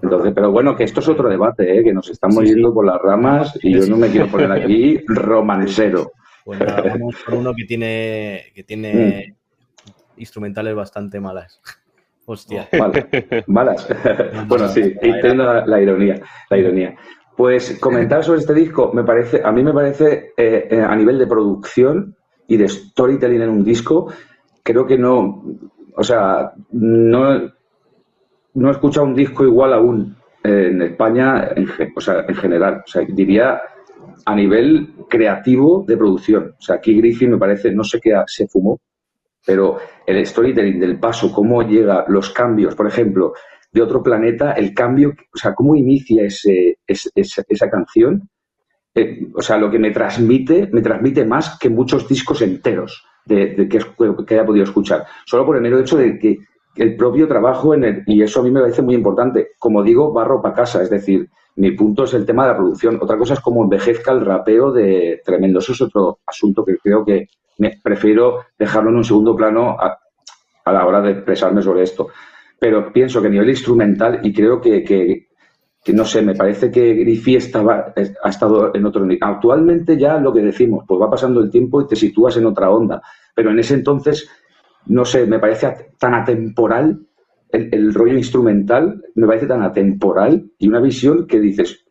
Entonces, pero bueno, que esto es otro debate, ¿eh? que nos estamos yendo por las ramas y yo no me quiero poner [LAUGHS] aquí romancero. Bueno, vamos con uno que tiene, que tiene mm. instrumentales bastante malas. Hostia. malas. [LAUGHS] bueno, sí, entiendo la, ironía, la ironía. Pues comentar sobre este disco, me parece, a mí me parece eh, eh, a nivel de producción y de storytelling en un disco, creo que no, o sea, no, no he escuchado un disco igual aún en España, en, o sea, en general. O sea, diría a nivel creativo de producción. O sea, aquí Griffin me parece, no sé qué se fumó, pero el storytelling del paso, cómo llega los cambios, por ejemplo, de otro planeta, el cambio, o sea, cómo inicia ese, esa canción, eh, o sea, lo que me transmite, me transmite más que muchos discos enteros de, que, que, haya podido escuchar. Solo por el mero hecho de que el propio trabajo en el, y eso a mí me parece muy importante. Como digo, barro para casa, es decir, mi punto es el tema de la producción. Otra cosa es cómo envejezca el rapeo de Tremendo. Eso es otro asunto que creo que me, prefiero dejarlo en un segundo plano a, la hora de expresarme sobre esto. Pero pienso que a nivel instrumental, y creo que, que, no sé, me parece que Griffith estaba, ha estado en otro nivel. Actualmente ya lo que decimos, pues va pasando el tiempo y te sitúas en otra onda. Pero en ese entonces no sé, me parece tan atemporal, el, rollo instrumental me parece tan atemporal y una visión que dices,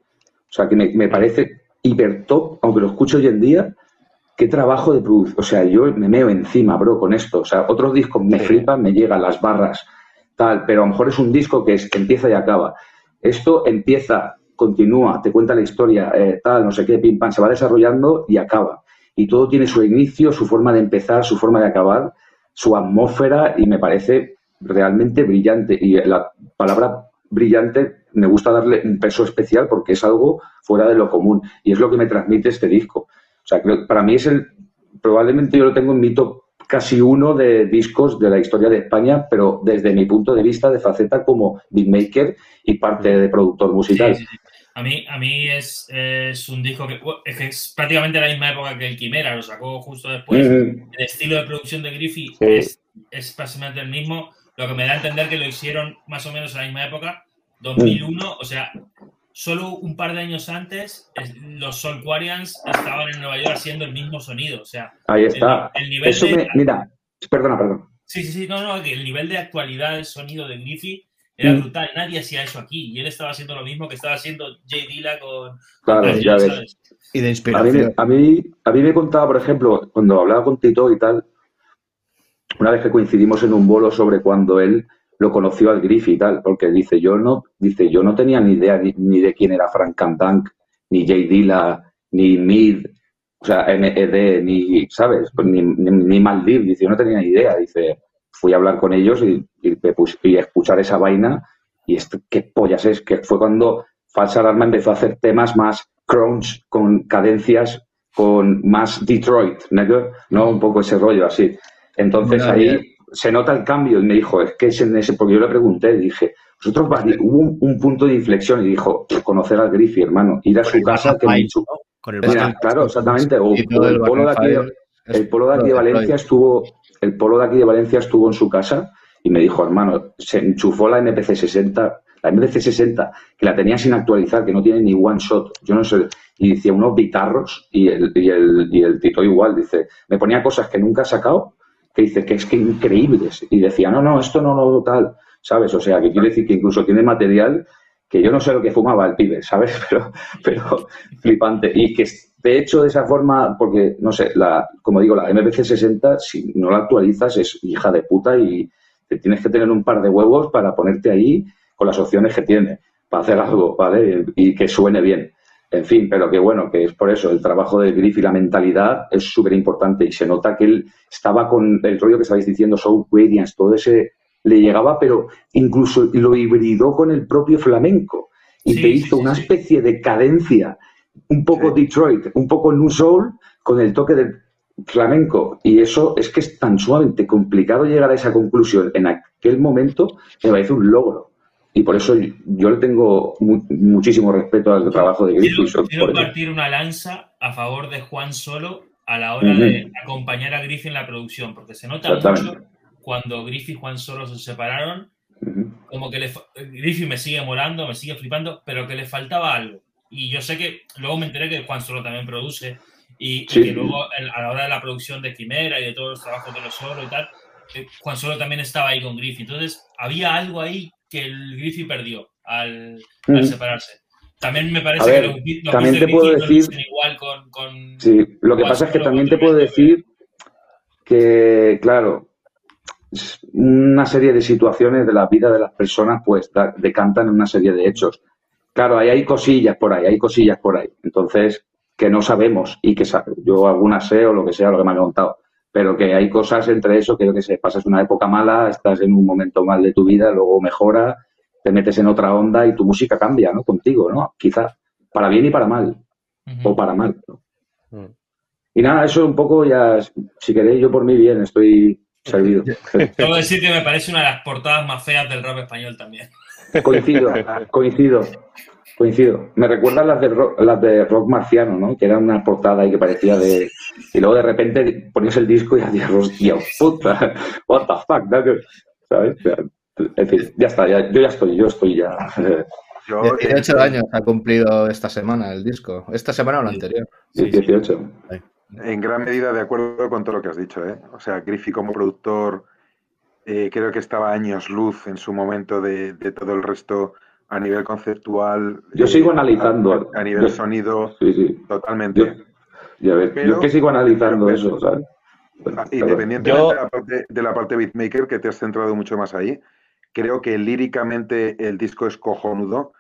o sea, que me, parece hiper top, aunque lo escucho hoy en día, qué trabajo de producción, o sea, yo me meo encima, bro, con esto, o sea, otros discos me flipan, me llegan las barras, tal, pero a lo mejor es un disco que, es, empieza y acaba. Esto empieza, continúa, te cuenta la historia, eh, tal, no sé qué, pim pam, se va desarrollando y acaba. Y todo tiene su inicio, su forma de empezar, su forma de acabar su atmósfera y me parece realmente brillante. Y la palabra brillante me gusta darle un peso especial porque es algo fuera de lo común y es lo que me transmite este disco. O sea, para mí es el, probablemente yo lo tengo en mi top casi uno de discos de la historia de España, pero desde mi punto de vista de faceta como beatmaker y parte de productor musical. A mí, a mí es, es un disco que es, prácticamente la misma época que el Quimera, lo sacó justo después. El estilo de producción de Griffith es, es prácticamente el mismo, lo que me da a entender que lo hicieron más o menos a la misma época, 2001, o sea, solo un par de años antes, los Soulquarians estaban en Nueva York haciendo el mismo sonido. O sea, ahí está. El, nivel Eso me, mira, perdona, perdón. Sí, sí, sí, no, no, el nivel de actualidad del sonido de Griffith era mm. brutal, nadie hacía eso aquí. Y él estaba haciendo lo mismo que estaba haciendo Jay Dilla con. Claro, ya ves. Y de inspiración. A mí, a, mí, me contaba, por ejemplo, cuando hablaba con Tito y tal, una vez que coincidimos en un bolo sobre cuando él lo conoció al Griffith y tal, porque dice, yo no, dice, yo no tenía ni idea ni, de quién era Frank Cantank, ni Jay Dilla, ni Mid, o sea, MED, ni, ¿sabes? Pues ni, ni, ni Maldiv, dice, yo no tenía ni idea, dice, fui a hablar con ellos y, y, escuchar esa vaina y esto, qué pollas es, que fue cuando Falsa Alarma empezó a hacer temas más crunch, con cadencias, con más Detroit, ¿no? Un poco ese rollo así. Entonces ahí se nota el cambio. Y me dijo, es que es en ese, porque yo le pregunté, dije, nosotros hubo un, punto de inflexión y dijo, conocer al Griffith, hermano, ir a su casa, que me Con el claro, exactamente. O, el, polo de aquí, el polo de aquí de Valencia estuvo, el polo de aquí de Valencia estuvo en su casa y me dijo, hermano, se enchufó la MPC 60, la MPC 60, que la tenía sin actualizar, que no tiene ni one shot, yo no sé, y decía unos guitarros y el, y el, y el Tito igual, dice, me ponía cosas que nunca ha sacado, que dice que es que increíbles, y decía, no, no, esto no, no, tal, ¿sabes? O sea, que quiere decir que incluso tiene material que yo no sé lo que fumaba el pibe, ¿sabes? [LAUGHS] Pero, pero flipante. Y que esté hecho de esa forma, porque, no sé, la, como digo, la MPC 60, si no la actualizas, es hija de puta y te tienes que tener un par de huevos para ponerte ahí con las opciones que tiene, para hacer algo, ¿vale? Y que suene bien. En fin, pero que bueno, que es por eso, el trabajo del Griff y la mentalidad es súper importante y se nota que él estaba con el rollo que estabais diciendo, Soul Radiance, todo ese le llegaba, pero incluso lo hibridó con el propio flamenco y Sí, te hizo sí, una sí. especie de cadencia, un poco. Detroit, un poco New Soul, con el toque del flamenco. Y eso es que es tan sumamente complicado llegar a esa conclusión en aquel momento, me parece un logro. Y por eso yo le tengo mu- muchísimo respeto al trabajo de Quiero, Griffith. quiero eso. partir una lanza a favor de Juan Solo a la hora Ujú. de acompañar a Griffith en la producción, porque se nota mucho cuando Griffith y Juan Solo se separaron, Ujú. como que le, Griffith me sigue molando, me sigue flipando, pero que le faltaba algo. Y yo sé que luego me enteré que Juan Solo también produce y, y Sí. que luego a la hora de la producción de Quimera y de todos los trabajos de los Solo y tal, eh, Juan Solo también estaba ahí con Griffith. Entonces había algo ahí que el Griffith perdió al, al Ujú. separarse. También me parece ver, que los, beat- los también te puedo no decir- igual con, con- Sí, lo que pasa es que también te puedo decir que, claro, una serie de situaciones de la vida de las personas pues da- decantan en una serie de hechos. Claro, ahí hay cosillas por ahí, hay cosillas por ahí. Entonces, que no sabemos y que yo algunas sé o lo que sea, lo que me han contado, pero que hay cosas entre eso que yo que sé, pasas una época mala, estás en un momento mal de tu vida, luego mejora, te metes en otra onda y tu música cambia, ¿no? Contigo, ¿no? Quizá, para bien y para mal o para mal. ¿no? Mm. Y nada, eso un poco ya, si queréis, yo por mí bien, estoy servido. Tengo que decir que me parece una de las portadas más feas del rap español también. coincido, [LAUGHS] coincido, coincido. Me recuerdan las de, rock, las de rock marciano, ¿no? Que era una portada ahí que parecía de... Y luego de repente ponías el disco y hacías, hostia, puta, what the fuck, ¿sabes? En fin, ya está, ya- yo ya estoy, yo estoy ya... Yo, 18 eh, años ha cumplido esta semana el disco. Esta semana o la anterior. Sí, sí. 18. En gran medida de acuerdo con todo lo que has dicho. ¿eh? O sea, Griffey como productor eh, creo que estaba años luz en su momento de, de todo el resto a nivel conceptual. Yo eh, sigo analizando. A, a nivel Yo- sonido, Sí, sí. totalmente. Yo, ya ves, Pero- yo es que sigo analizando pero- eso, ¿sabes? Ah, Independientemente Yo- de, la parte, de la parte beatmaker, que te has centrado mucho más ahí, creo que líricamente el disco es cojonudo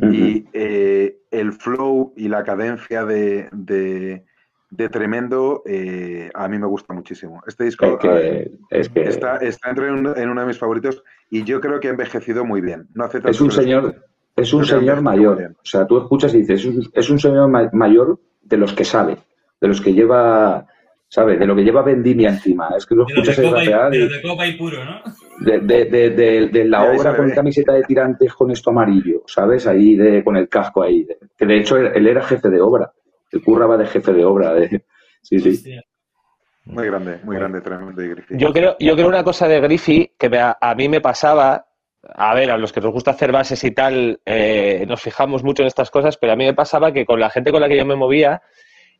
y eh, el flow y la cadencia de, de- de Tremendo eh, a mí me gusta muchísimo. Este disco Es que, eh, es que está, está entre un- en uno de mis favoritos y yo creo que ha envejecido muy bien. No hace es un señor, es un señor mayor. O sea, tú escuchas y dices, es un, es un señor ma- mayor de los que sabe, de los que lleva, ¿sabe? De lo que lleva vendimia encima. Es que lo De los de, escuchas ahí copa y, de de copa y puro, ¿no? de, de- de- de- de la obra con camiseta de tirantes con esto amarillo, ¿sabes? Ahí de, con el casco ahí. de- que de hecho él, él era jefe de obra. Él curraba de jefe de obra. de- sí, sí. Hostia. Muy grande, muy grande, Tremendo y Griffith. Yo creo, yo creo una cosa de Griffey que me- a, a mí me pasaba, a ver, a los que nos gusta hacer bases y tal, eh, nos fijamos mucho en estas cosas, pero a mí me pasaba que con la gente con la que yo me movía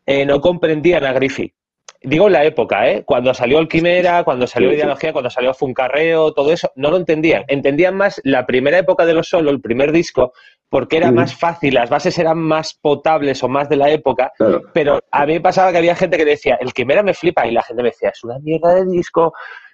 eh, no comprendían a Griffey. Digo en la época, ¿eh? Cuando salió el Quimera, cuando salió. Ideología, cuando salió Funcarreo, todo eso, no lo entendían. Entendían más la primera época de los solo, el primer disco, porque era más fácil, las bases eran más potables o más de la época, Claro. pero a mí me pasaba que había gente que decía, el Quimera me flipa, y la gente me decía, es una mierda de disco,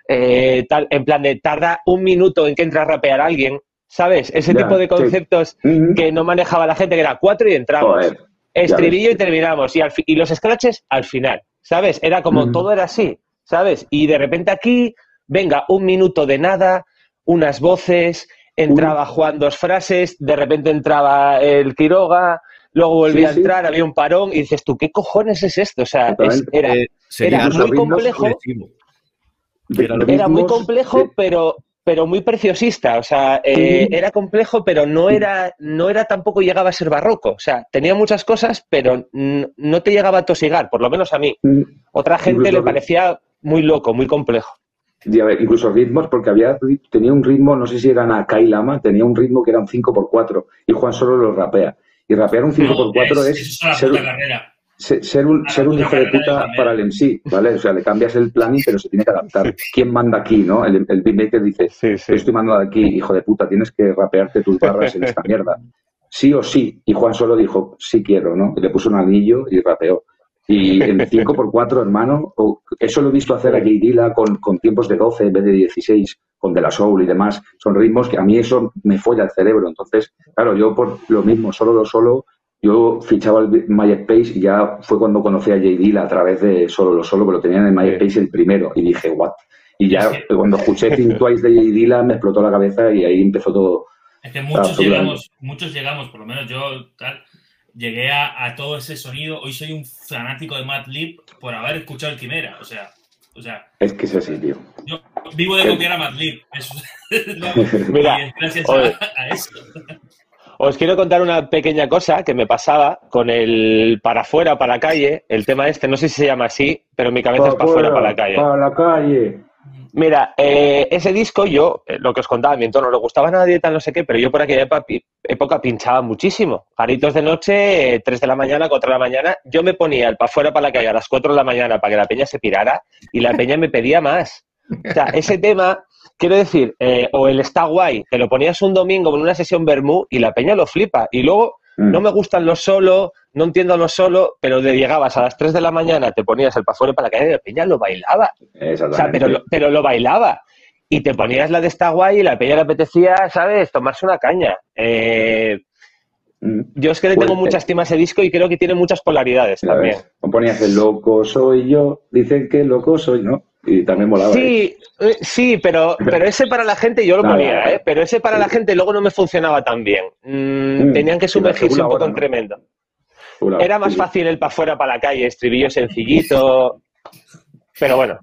eh, tal, en plan de tarda un minuto en que entra a rapear alguien, ¿sabes? Ese Ya, tipo de sí. conceptos que no manejaba la gente, que era cuatro y entramos, Joder. estribillo y terminamos, y, al y los scratches al final, ¿sabes? Era como todo era así, ¿sabes? Y de repente aquí, venga, un minuto de nada, unas voces, entraba Juan dos frases, de repente entraba el Quiroga, luego volvía Sí, a entrar, había un parón y dices tú, ¿qué cojones es esto? O sea, es- era, Eh, era muy complejo, Era era muy complejo, sí. pero pero muy preciosista, o sea, eh, era complejo, pero no era, no era tampoco llegaba a ser barroco, o sea, tenía muchas cosas, pero no te llegaba a tosigar, por lo menos a mí. Mm, Otra gente le parecía muy loco, muy complejo. Incluso ritmos, porque había tenía un ritmo, no sé si era Nakai Lama, tenía un ritmo que era un 5x4 y Juan solo lo rapea. Y rapear un 5x4 No, es, ser, un, ser un hijo de puta para el MC, ¿vale? O sea, le cambias el planning, pero se tiene que adaptar. [LAUGHS] ¿Quién manda aquí, no? El, el beatmaker dice, Sí, yo estoy mandando aquí, hijo de puta, tienes que rapearte tus barras en esta mierda. [LAUGHS] Sí o sí. Y Juan solo dijo, sí quiero, ¿no? Y le puso un anillo y rapeó. Y en [LAUGHS] 5x4, hermano, o- eso lo he visto hacer a Jay Dilla con, con tiempos de 12 en vez de 16, con De La Soul y demás. Son ritmos que a mí eso me folla el cerebro. Entonces, claro, yo por lo mismo, solo lo solo, yo fichaba el MySpace y ya fue cuando conocí a J. a través de Solo lo Solo, pero lo tenían en MySpace el primero y dije, what? Y ya cuando escuché Think [LAUGHS] Twice de J. me explotó la cabeza y ahí empezó todo. Es que muchos llegamos, muchos llegamos, por lo menos yo tal, llegué a, todo ese sonido. Hoy soy un fanático de Matt Lip por haber escuchado el Quimera, o sea, o sea. Es que es así, tío. Yo vivo de copiar a Matt Lip. [LAUGHS] [LAUGHS] Mira, gracias a eso. Os quiero contar una pequeña cosa que me pasaba con el para afuera, para la calle. El tema este, no sé si se llama así, pero en mi cabeza es para afuera, para la calle. Para la calle. Mira, eh, ese disco yo, eh, lo que os contaba, mi entorno no le gustaba a nadie, tal, no sé qué, pero yo por aquella época, pinchaba muchísimo. Jaritos de noche, 3 de la mañana, 4 de la mañana. Yo me ponía el para afuera, para la calle a las 4 de la mañana para que la peña se pirara y la peña me pedía más. O sea, ese tema Quiero decir, eh, o el está guay, que lo ponías un domingo en una sesión Bermú y la peña lo flipa. Y luego. No me gustan los solo, no entiendo los solo, pero de llegabas a las 3 de la mañana, te ponías el pafuero para la calle y la peña lo bailaba. O sea, pero lo, pero lo bailaba. Y te ponías la de está guay y la peña le apetecía, ¿sabes? Tomarse una caña. Eh, mm. yo es que le tengo pues, mucha estima a ese disco y creo que tiene muchas polaridades también. ponías el loco soy yo, dicen que loco soy, ¿no? Y también molaba. Sí, ¿eh? sí, pero, pero ese para la gente yo lo [LAUGHS] ponía, ¿eh? Pero ese para la gente luego no me funcionaba tan bien. Mm, mm, tenían que sumergirse un poco en tremendo. Era más fácil el para afuera, para la calle, estribillo sencillito. Pero bueno.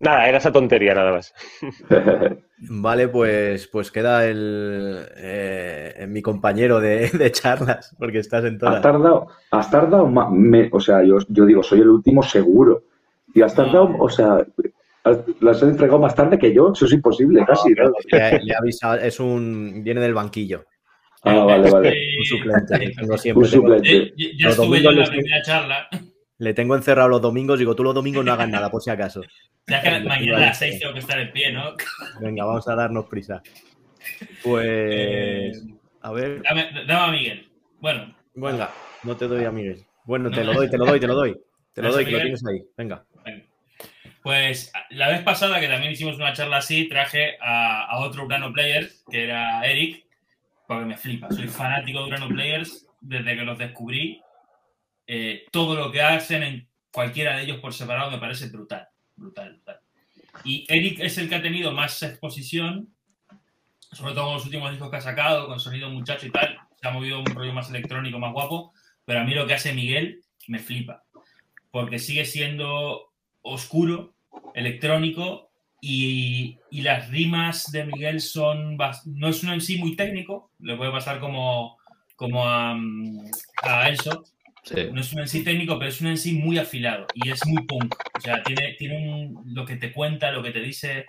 Nada, era esa tontería nada más. [LAUGHS] Vale, pues, pues queda el eh, mi compañero de, charlas, porque estás en todas. Has tardado, has tardado o sea, yo, yo digo, soy el último seguro. Y has tardado, o sea, las he entregado más tarde que yo, eso es imposible, casi. Le, he avisado, es un. viene del banquillo. Ah, vale, vale. [LAUGHS] Un suplente. Tengo siempre, un suplente. ya estuve yo en la primera charla. Le tengo encerrado los domingos, digo, tú los domingos no hagas nada, por si acaso. Ya que mañana a las 6 tengo que estar en pie, ¿no? Venga, vamos a darnos prisa. Pues. Eh, a ver. Dame, dame, a Miguel. Bueno. Venga, no te doy a Miguel. Bueno, te lo doy, te lo doy, te lo doy. [LAUGHS] Te lo doy, que lo tienes ahí. Venga. Pues la vez pasada que también hicimos una charla así, traje a, otro Urano Player, que era Eric, porque me flipa. Soy fanático de Urano Players desde que los descubrí. Eh, todo lo que hacen en cualquiera de ellos por separado me parece brutal, brutal, brutal. Y Eric es el que ha tenido más exposición, sobre todo con los últimos discos que ha sacado, con sonido muchacho y tal. Se ha movido un rollo más electrónico, más guapo. Pero a mí lo que hace Miguel me flipa. Porque sigue siendo oscuro, electrónico, y, las rimas de Miguel son. No es uno en sí muy técnico, le puede pasar como, como a, a Elso. No es un en sí técnico, pero es un en sí muy afilado y es muy punk. O sea, tiene, tiene lo que te cuenta, lo que te dice.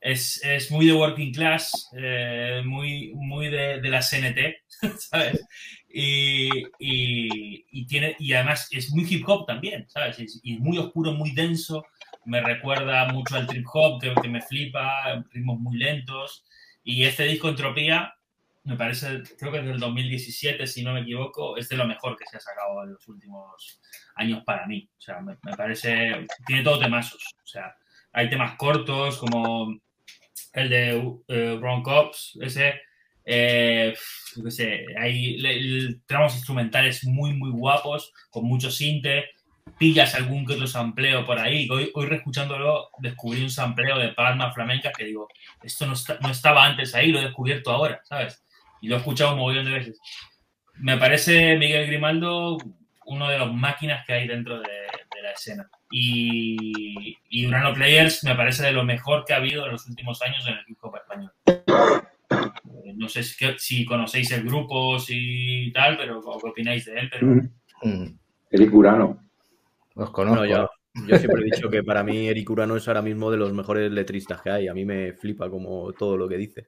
Es, muy de working class, eh, muy, muy de, de la CNT, [LAUGHS] ¿sabes? Y, tiene, y además es muy hip hop también, ¿sabes? Y es muy oscuro, muy denso. Me recuerda mucho al trip hop, que, que me flipa, ritmos muy lentos. Y este disco Entropía, me parece, creo que es del 2017, si no me equivoco, es de lo mejor que se ha sacado en los últimos años para mí. O sea, me, parece, tiene todos temazos. O sea, hay temas cortos como el de uh, Cops, ese eh, sé, hay tramos instrumentales muy, muy guapos, con mucho sinte. Pillas algún que otro sampleo por ahí. Hoy, hoy reescuchándolo, descubrí un sampleo de palmas flamencas que digo, esto no, no estaba antes ahí, lo he descubierto ahora, ¿sabes? Y lo he escuchado un montón de veces. Me parece Miguel Grimaldo uno de las máquinas que hay dentro de, la escena. Y, y Urano Players me parece de lo mejor que ha habido en los últimos años en el hip hop español no sé si, conocéis el grupo, si tal, pero qué opináis de él. Pero... Mm. Eric Urano. Los conozco. yo, siempre he dicho que para mí Eric Urano es ahora mismo de los mejores letristas que hay. A mí me flipa como todo lo que dice.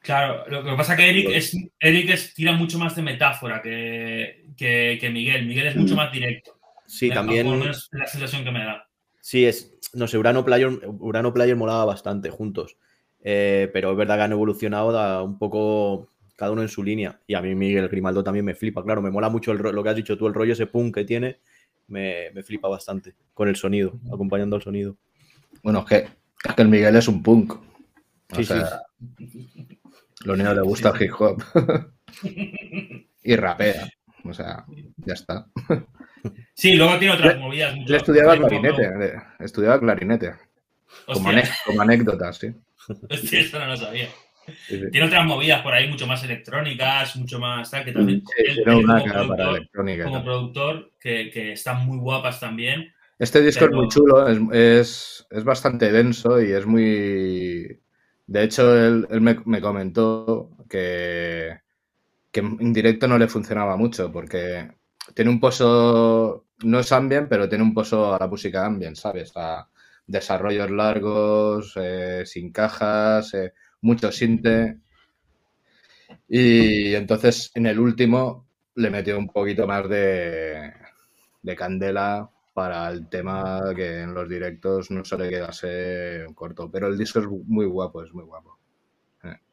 Claro, lo que pasa es que Eric, es, Eric es, tira mucho más de metáfora que, que, Miguel. Miguel es mucho mm. más directo. Sí, también. Es la sensación que me da. Sí, es. No sé, Urano Player, Urano Player molaba bastante juntos. Eh, pero es verdad que han evolucionado un poco cada uno en su línea. Y a mí Miguel Grimaldo también me flipa, claro, me mola mucho el, lo que has dicho tú, el rollo ese punk que tiene, me, flipa bastante con el sonido, acompañando al sonido. Bueno, es que, es que el Miguel es un punk. sí, sí. Lo único le gusta el hip hop. [LAUGHS] y rapea. O sea, ya está. Sí, luego tiene otras movidas. Él estudiaba clarinete, estudiaba clarinete. Como, como, anécdota, sí. [LAUGHS] Eso no lo sabía. Tiene otras movidas por ahí mucho más electrónicas, mucho más tal, que también sí, una como, productor, para electrónica, como productor que, que, están muy guapas también. Este disco pero... es muy chulo, es, es, es, bastante denso y es muy... De hecho, él, él me, me, comentó que, que en directo no le funcionaba mucho porque tiene un pozo, no es ambient, pero tiene un pozo a la música ambient, ¿sabes? A desarrollos largos, eh, sin cajas, eh, mucho sinte. Y entonces en el último le metió un poquito más de, de candela para el tema que en los directos no suele quedarse corto. Pero el disco es muy guapo, es muy guapo.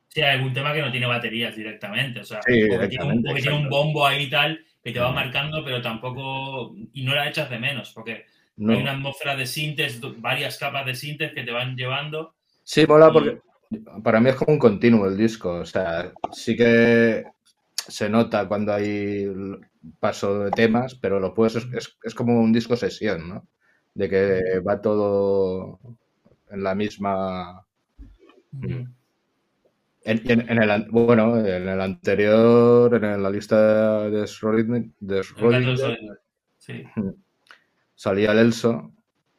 Sí, hay algún tema que no tiene baterías directamente. O sea, sí, porque tiene, un, porque tiene un bombo ahí y tal que te va marcando, pero tampoco. Y no la echas de menos, porque no. hay una atmósfera de sintes, varias capas de sintes que te van llevando. Sí, mola porque para mí es como un continuo el disco. O sea, sí que se nota cuando hay paso de temas, pero lo puedes, es, es como un disco sesión, ¿no? De que va todo en la misma. En, en, en, el, bueno, en el anterior, en la lista de Schrödinger, de Schrödinger sí. Salía el Elso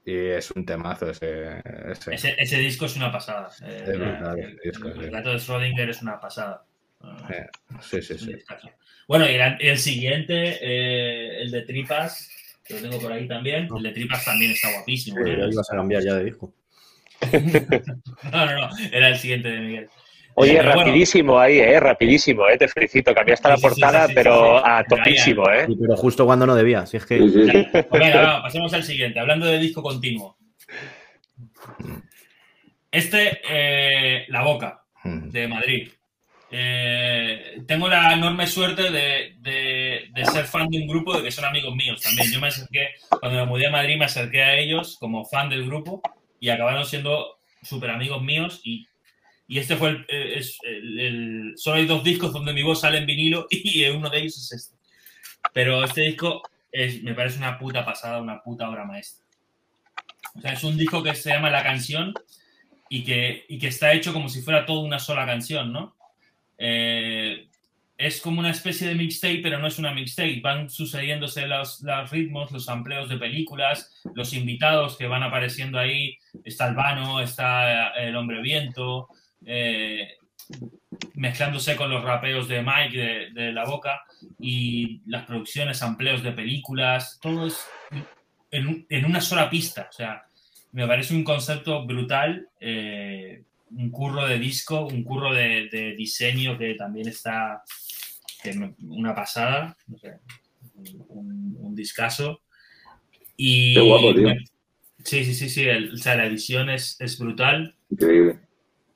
y es un temazo ese. Ese, ese, ese disco es una pasada. Eh, es brutal, el, disco, el, gato de Schrödinger es una pasada. Eh, sí, sí, sí. Bueno, y el, el siguiente, eh, el de Tripas, que lo tengo por ahí también. El de Tripas también está guapísimo. Sí, lo ibas a cambiar ya de disco. [LAUGHS] no, no, no, era el siguiente de Miguel. Oye, pero rapidísimo bueno. ahí, ¿eh? Rapidísimo, ¿eh? Te felicito. Cambiaste la sí, portada, sí, sí, pero a topísimo, ¿eh? pero justo cuando no debía, si es que... Venga, va, pasemos al siguiente. Hablando de disco continuo. Este, eh, La Boca, de Madrid. Eh, tengo la enorme suerte de, de, de, ser fan de un grupo de que son amigos míos también. Yo me acerqué, cuando me mudé a Madrid, me acerqué a ellos como fan del grupo y acabaron siendo súper amigos míos y y este fue el, es, el, Solo hay dos discos donde mi voz sale en vinilo [LAUGHS] y uno de ellos es este. Pero este disco me parece una puta pasada, una puta obra maestra. O sea, es un disco que se llama La Canción y que, y que está hecho como si fuera toda una sola canción, ¿no? Eh, es como una especie de mixtape, pero no es una mixtape. Van sucediéndose los, los, ritmos, los amplios de películas, los invitados que van apareciendo ahí. Está el Vano, está el Hombre Viento, eh, mezclándose con los rapeos de Mike de, de, La Boca y las producciones, amplios de películas, todo es en, en, una sola pista. O sea, me parece un concepto brutal, eh, un curro de disco, un curro de, de diseño que también está que me, una pasada, no sé, un, un discazo. Y Qué guapo, tío. Sí, sí, sí, sí. El, o sea, la edición es, es brutal. Increíble.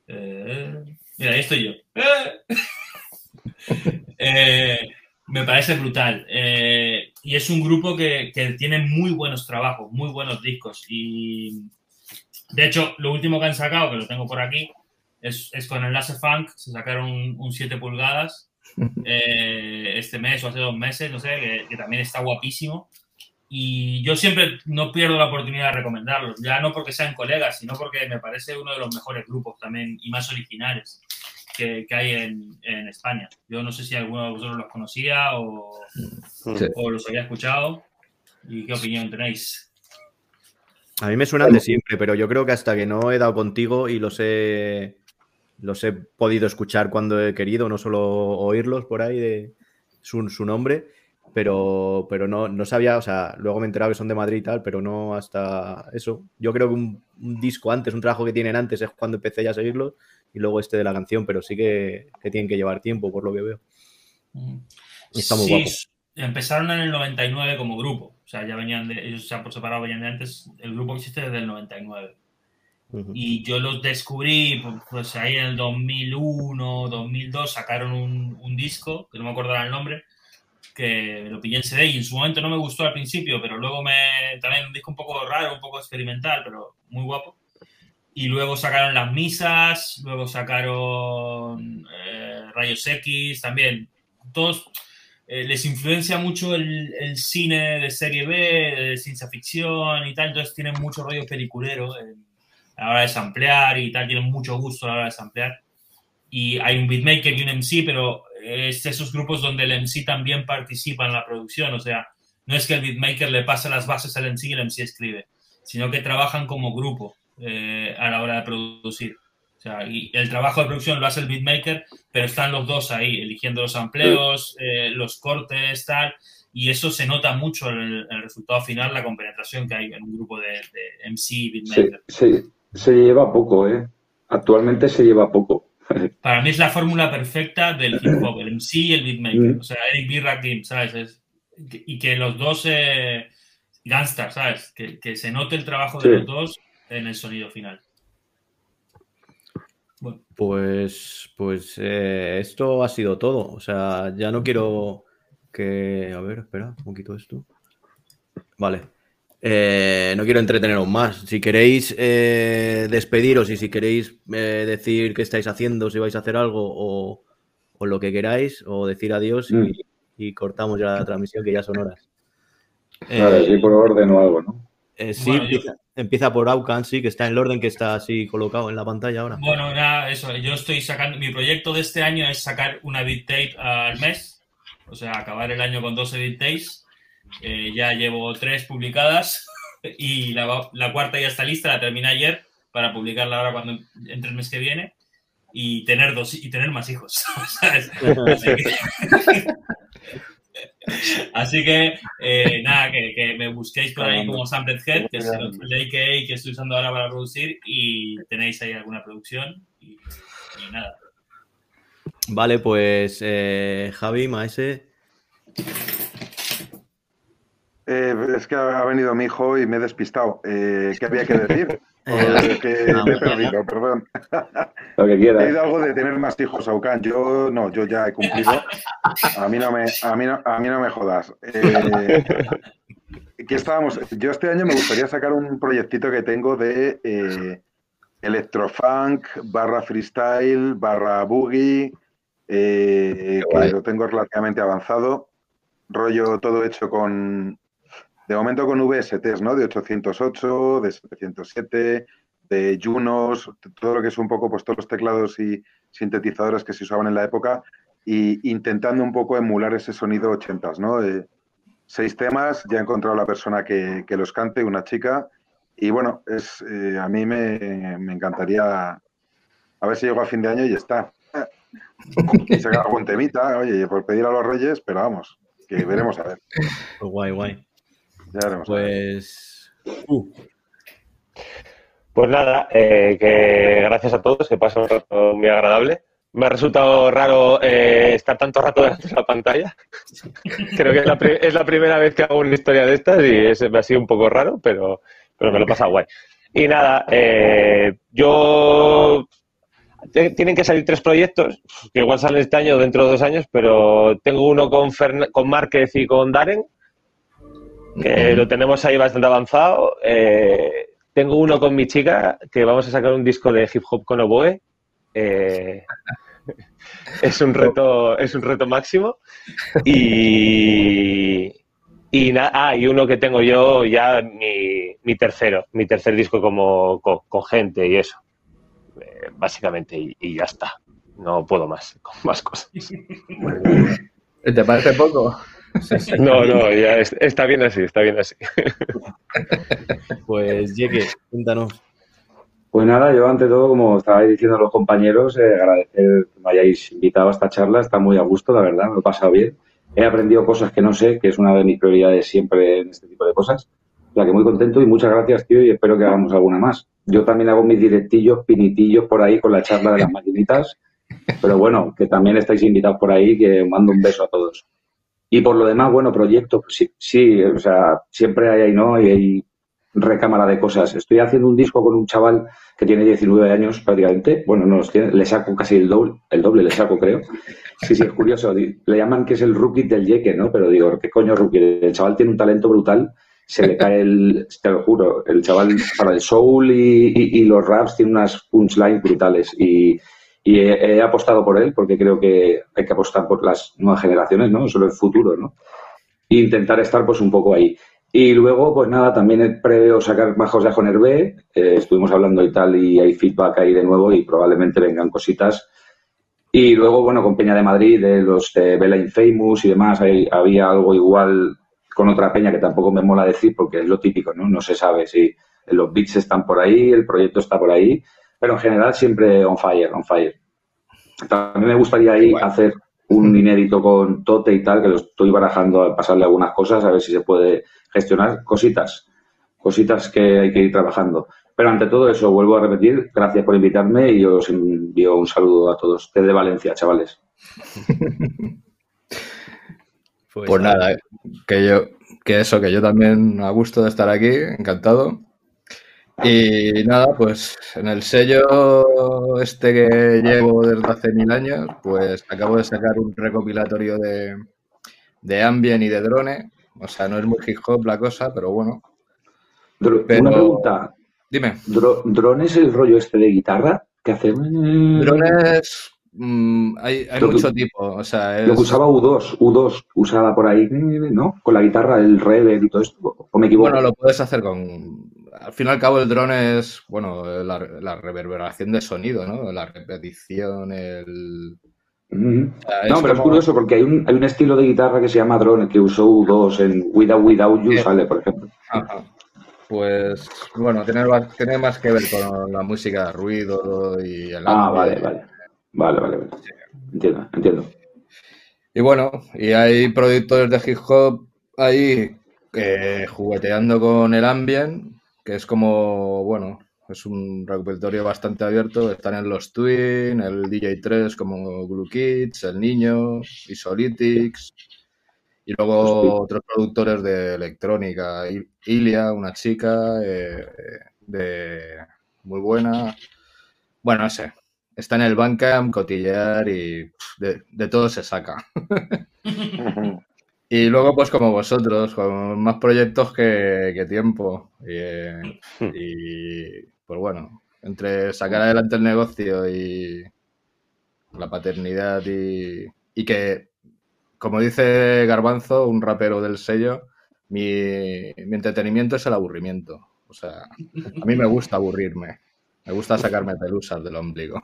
Eh, mira, ahí estoy yo. Eh. [LAUGHS] eh, me parece brutal. Eh, y es un grupo que, que, tiene muy buenos trabajos, muy buenos discos. Y de hecho, lo último que han sacado, que lo tengo por aquí, es, es con Enlace Funk. Se sacaron un, un 7 pulgadas [LAUGHS] eh, este mes o hace dos meses, no sé, que, que también está guapísimo. Y yo siempre no pierdo la oportunidad de recomendarlos, ya no porque sean colegas, sino porque me parece uno de los mejores grupos también y más originales que, que hay en, en, España. Yo no sé si alguno de vosotros los conocía o, sí. o los había escuchado. ¿Y qué opinión tenéis? A mí me suenan de siempre, pero yo creo que hasta que no he dado contigo y los he, los he podido escuchar cuando he querido, no solo oírlos por ahí de su, su nombre, pero, pero no, no, sabía, o sea, luego me he enterado que son de Madrid y tal, pero no hasta eso. Yo creo que un, un, disco antes, un trabajo que tienen antes es cuando empecé ya a seguirlos y luego este de la canción, pero sí que, que tienen que llevar tiempo, por lo que veo. Y está muy sí, guapo. Empezaron en el 99 como grupo, o sea, ya venían de, ellos ya por separado venían de antes, el grupo existe desde el 99. Uh -huh. Y yo los descubrí, pues ahí en el 2001, 2002, sacaron un, un disco, que no me acuerdo el nombre, que lo pillé en CD y en su momento no me gustó al principio, pero luego me también un disco un poco raro, un poco experimental, pero muy guapo. Y luego sacaron Las Misas, luego sacaron eh, Rayos X, también. Todos, eh, les influencia mucho el, el, cine de serie B, de ciencia ficción y tal, entonces tienen mucho rollo peliculero a la hora de samplear y tal, tienen mucho gusto a la hora de samplear. Y hay un beatmaker y un MC, pero es esos grupos donde el MC también participa en la producción, o sea, no es que el beatmaker le pase las bases al MC y el MC escribe, sino que trabajan como grupo eh, a la hora de producir. O sea, y el trabajo de producción lo hace el beatmaker, pero están los dos ahí, eligiendo los empleos, eh, los cortes, tal, y eso se nota mucho en el, resultado final, la compenetración que hay en un grupo de, MC y beatmaker. Se, se, lleva poco, ¿eh? Actualmente se lleva poco. [LAUGHS] Para mí es la fórmula perfecta del hip hop, el MC y el beatmaker. Mm. O sea, Eric B. Rakim, ¿sabes? y que los dos eh, gangsters, ¿sabes? Que, que, se note el trabajo de los dos en el sonido final. Pues, pues eh, esto ha sido todo. O sea, ya no quiero que. A ver, espera, un poquito esto. Vale. Eh, no quiero entreteneros más. Si queréis eh, despediros y si queréis decir qué estáis haciendo, si vais a hacer algo o, o lo que queráis, o decir adiós y, mm. y, cortamos ya la transmisión, que ya son horas. Vale, sí, por orden o algo, ¿no? sí, Empieza por Aucan, sí, que está en el orden que está así colocado en la pantalla ahora. Bueno, ya eso, yo estoy sacando, mi proyecto de este año es sacar una tape al mes, o sea, acabar el año con 12 beat tapes. Eh, ya llevo tres publicadas y la, la, cuarta ya está lista, la terminé ayer para publicarla ahora cuando entre el mes que viene y tener dos y tener más hijos. [LAUGHS] ¿sabes? Así que, [LAUGHS] Así que, eh, nada, que, me busquéis por ahí como Sampled Head, que es el, AKA que estoy usando ahora para producir, y tenéis ahí alguna producción, y, nada. Vale, pues eh, Javi, Maese. Eh, es que ha venido mi hijo y me he despistado. ¿Qué había que decir? [LAUGHS] Eh, que me he perdido, perdón. Lo que quieras. [LAUGHS] He ido algo de tener más hijos, Aucan. Yo no, yo ya he cumplido. A mí no me, a mí no, a mí no me jodas. Eh, estábamos? Yo este año me gustaría sacar un proyectito que tengo de eh, electrofunk barra freestyle barra boogie, eh, que lo tengo relativamente avanzado. Rollo todo hecho con de momento con VSTs, ¿no? De 808, de 707, de Junos, todo lo que es un poco, pues todos los teclados y sintetizadores que se usaban en la época, y intentando un poco emular ese sonido 80, ¿no? seis temas, ya he encontrado la persona que, los cante, una chica, y bueno, es, eh, a mí me, encantaría, a ver si llego a fin de año y está. [LAUGHS] Y algún temita, oye, por pedir a los reyes, pero vamos, que veremos a ver. Guay, guay. Pues. Uh. Pues nada, eh, que gracias a todos, que pasa un rato muy agradable. Me ha resultado raro eh, estar tanto rato delante de la pantalla. [LAUGHS] Creo que es la, primera vez que hago una historia de estas y es, me ha sido un poco raro, pero, pero me lo he pasado guay. Y nada, eh, yo tienen que salir tres proyectos, que igual salen este año o dentro de dos años, pero tengo uno con, con Márquez y con Darren, que lo tenemos ahí bastante avanzado. Eh, tengo uno con mi chica que vamos a sacar un disco de hip hop con oboe. Eh, [LAUGHS] es un reto, es un reto máximo. Y, y, ah, y uno que tengo yo ya mi, tercero, mi tercer disco como con, gente y eso. Eh, básicamente, y, y, ya está. No puedo más, [LAUGHS] con más cosas. ¿Te parece poco? No, no, ya está bien así, está bien así. Pues, Jeque, cuéntanos. Pues nada, yo ante todo, como estabais diciendo los compañeros, eh, agradecer que me hayáis invitado a esta charla, está muy a gusto, la verdad, me lo he pasado bien. He aprendido cosas que no sé, que es una de mis prioridades siempre en este tipo de cosas. La que muy contento y muchas gracias, tío, y espero que hagamos alguna más. Yo también hago mis directillos, pinitillos por ahí con la charla de las maquinitas, pero bueno, que también estáis invitados por ahí, que mando un beso a todos. Y por lo demás, bueno, proyectos, pues sí, sí, o sea, siempre hay ahí, ¿no? Hay recámara de cosas. Estoy haciendo un disco con un chaval que tiene 19 años prácticamente. Bueno, no, le saco casi el doble, el doble le saco, creo. Sí, sí, es curioso. Le llaman que es el rookie del yeque, ¿no? Pero digo, ¿qué coño rookie? El chaval tiene un talento brutal. Se le cae el, te lo juro, el chaval para el soul y, y, los raps tiene unas punchlines brutales. Y, y he, apostado por él porque creo que hay que apostar por las nuevas generaciones, ¿no? Solo el futuro, ¿no? E intentar estar pues un poco ahí. Y luego, pues nada, también preveo sacar bajos de Ajoner B. Eh, estuvimos hablando y tal y hay feedback ahí de nuevo y probablemente vengan cositas. Y luego, bueno, con Peña de Madrid, de los de Bella Infamous y demás, había algo igual con otra peña que tampoco me mola decir porque es lo típico, ¿no? No se sabe si los beats están por ahí, el proyecto está por ahí, pero en general siempre on fire, on fire. También me gustaría ahí hacer un inédito con Tote y tal, que lo estoy barajando a pasarle algunas cosas, a ver si se puede gestionar cositas, cositas que hay que ir trabajando. Pero ante todo eso, vuelvo a repetir, gracias por invitarme y os envío un saludo a todos desde Valencia, chavales. [LAUGHS] Pues, pues nada, que yo, que eso, que yo también a gusto de estar aquí, encantado. Y nada, pues en el sello este que llevo desde hace mil años, pues acabo de sacar un recopilatorio de, de ambient y de drone. O sea, no es muy hip hop la cosa, pero bueno. Una pregunta. Dime. ¿Drone es el rollo este de guitarra que hace? Drones Mm, hay, mucho tipo. O sea, Lo que usaba U2, U2 usaba por ahí, ¿no? Con la guitarra, el reverb y todo esto. ¿O me equivoco? Bueno, lo puedes hacer con. Al fin y al cabo, el drone es, bueno, la, reverberación de sonido, ¿no? La repetición, el. no, pero es curioso porque hay un, hay un estilo de guitarra que se llama drone que usó U2 en Without Without You, sale, por ejemplo. Pues bueno, tiene, tiene, más que ver con la música, ruido y el. Ah, vale, vale. Vale, vale, vale. Entiendo, entiendo. Y bueno, y hay productores de hip hop ahí jugueteando con el ambient, que es como, bueno, es un repertorio bastante abierto. Están en los Twin, el DJ3 como Glue Kids, El Niño, Isolitics. Y luego otros productores de electrónica, Ilia, una chica eh, de muy buena. Bueno, no sé, está en el Bandcamp, cotillear y de, todo se saca. [LAUGHS] y luego, pues como vosotros, con más proyectos que, tiempo. Y, pues bueno, entre sacar adelante el negocio y la paternidad y, y que, como dice Garbanzo, un rapero del sello, mi, mi entretenimiento es el aburrimiento. O sea, a mí me gusta aburrirme. Me gusta sacarme pelusas del ombligo.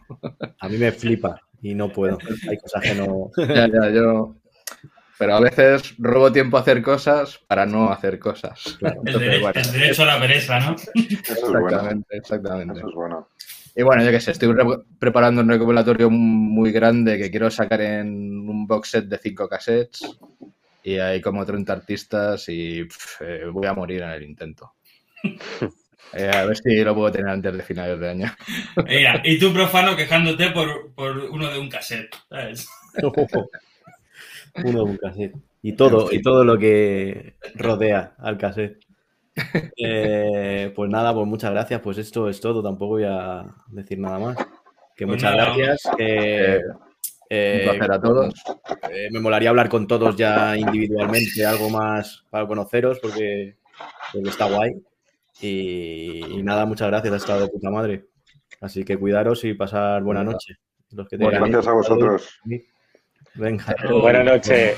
A mí me flipa y no puedo. Hay cosas que no. ya, ya, yo. Pero a veces robo tiempo a hacer cosas para no hacer cosas. el, derecho a la pereza, ¿no? exactamente, exactamente. Eso es bueno. Y bueno, yo qué sé, estoy preparando un recopilatorio muy grande que quiero sacar en un box set de cinco cassettes. Y hay como 30 artistas y eh, voy a morir en el intento. [LAUGHS] Eh, a ver si lo puedo tener antes de finales de año. Mira, y tú profano quejándote por, por uno de un cassette, ¿sabes? [LAUGHS] uno de un cassette. Y [LAUGHS] todo, y todo lo que rodea al cassette. Eh, pues nada, pues muchas gracias. Pues esto es todo. Tampoco voy a decir nada más. Que muchas gracias. Eh, un placer a todos. me molaría hablar con todos ya individualmente, algo más para conoceros, porque, porque está guay. Y, nada, muchas gracias, ha estado de puta madre. Así que cuidaros y pasar buena noche. Los que gracias a vosotros. Venga. Buenas noches.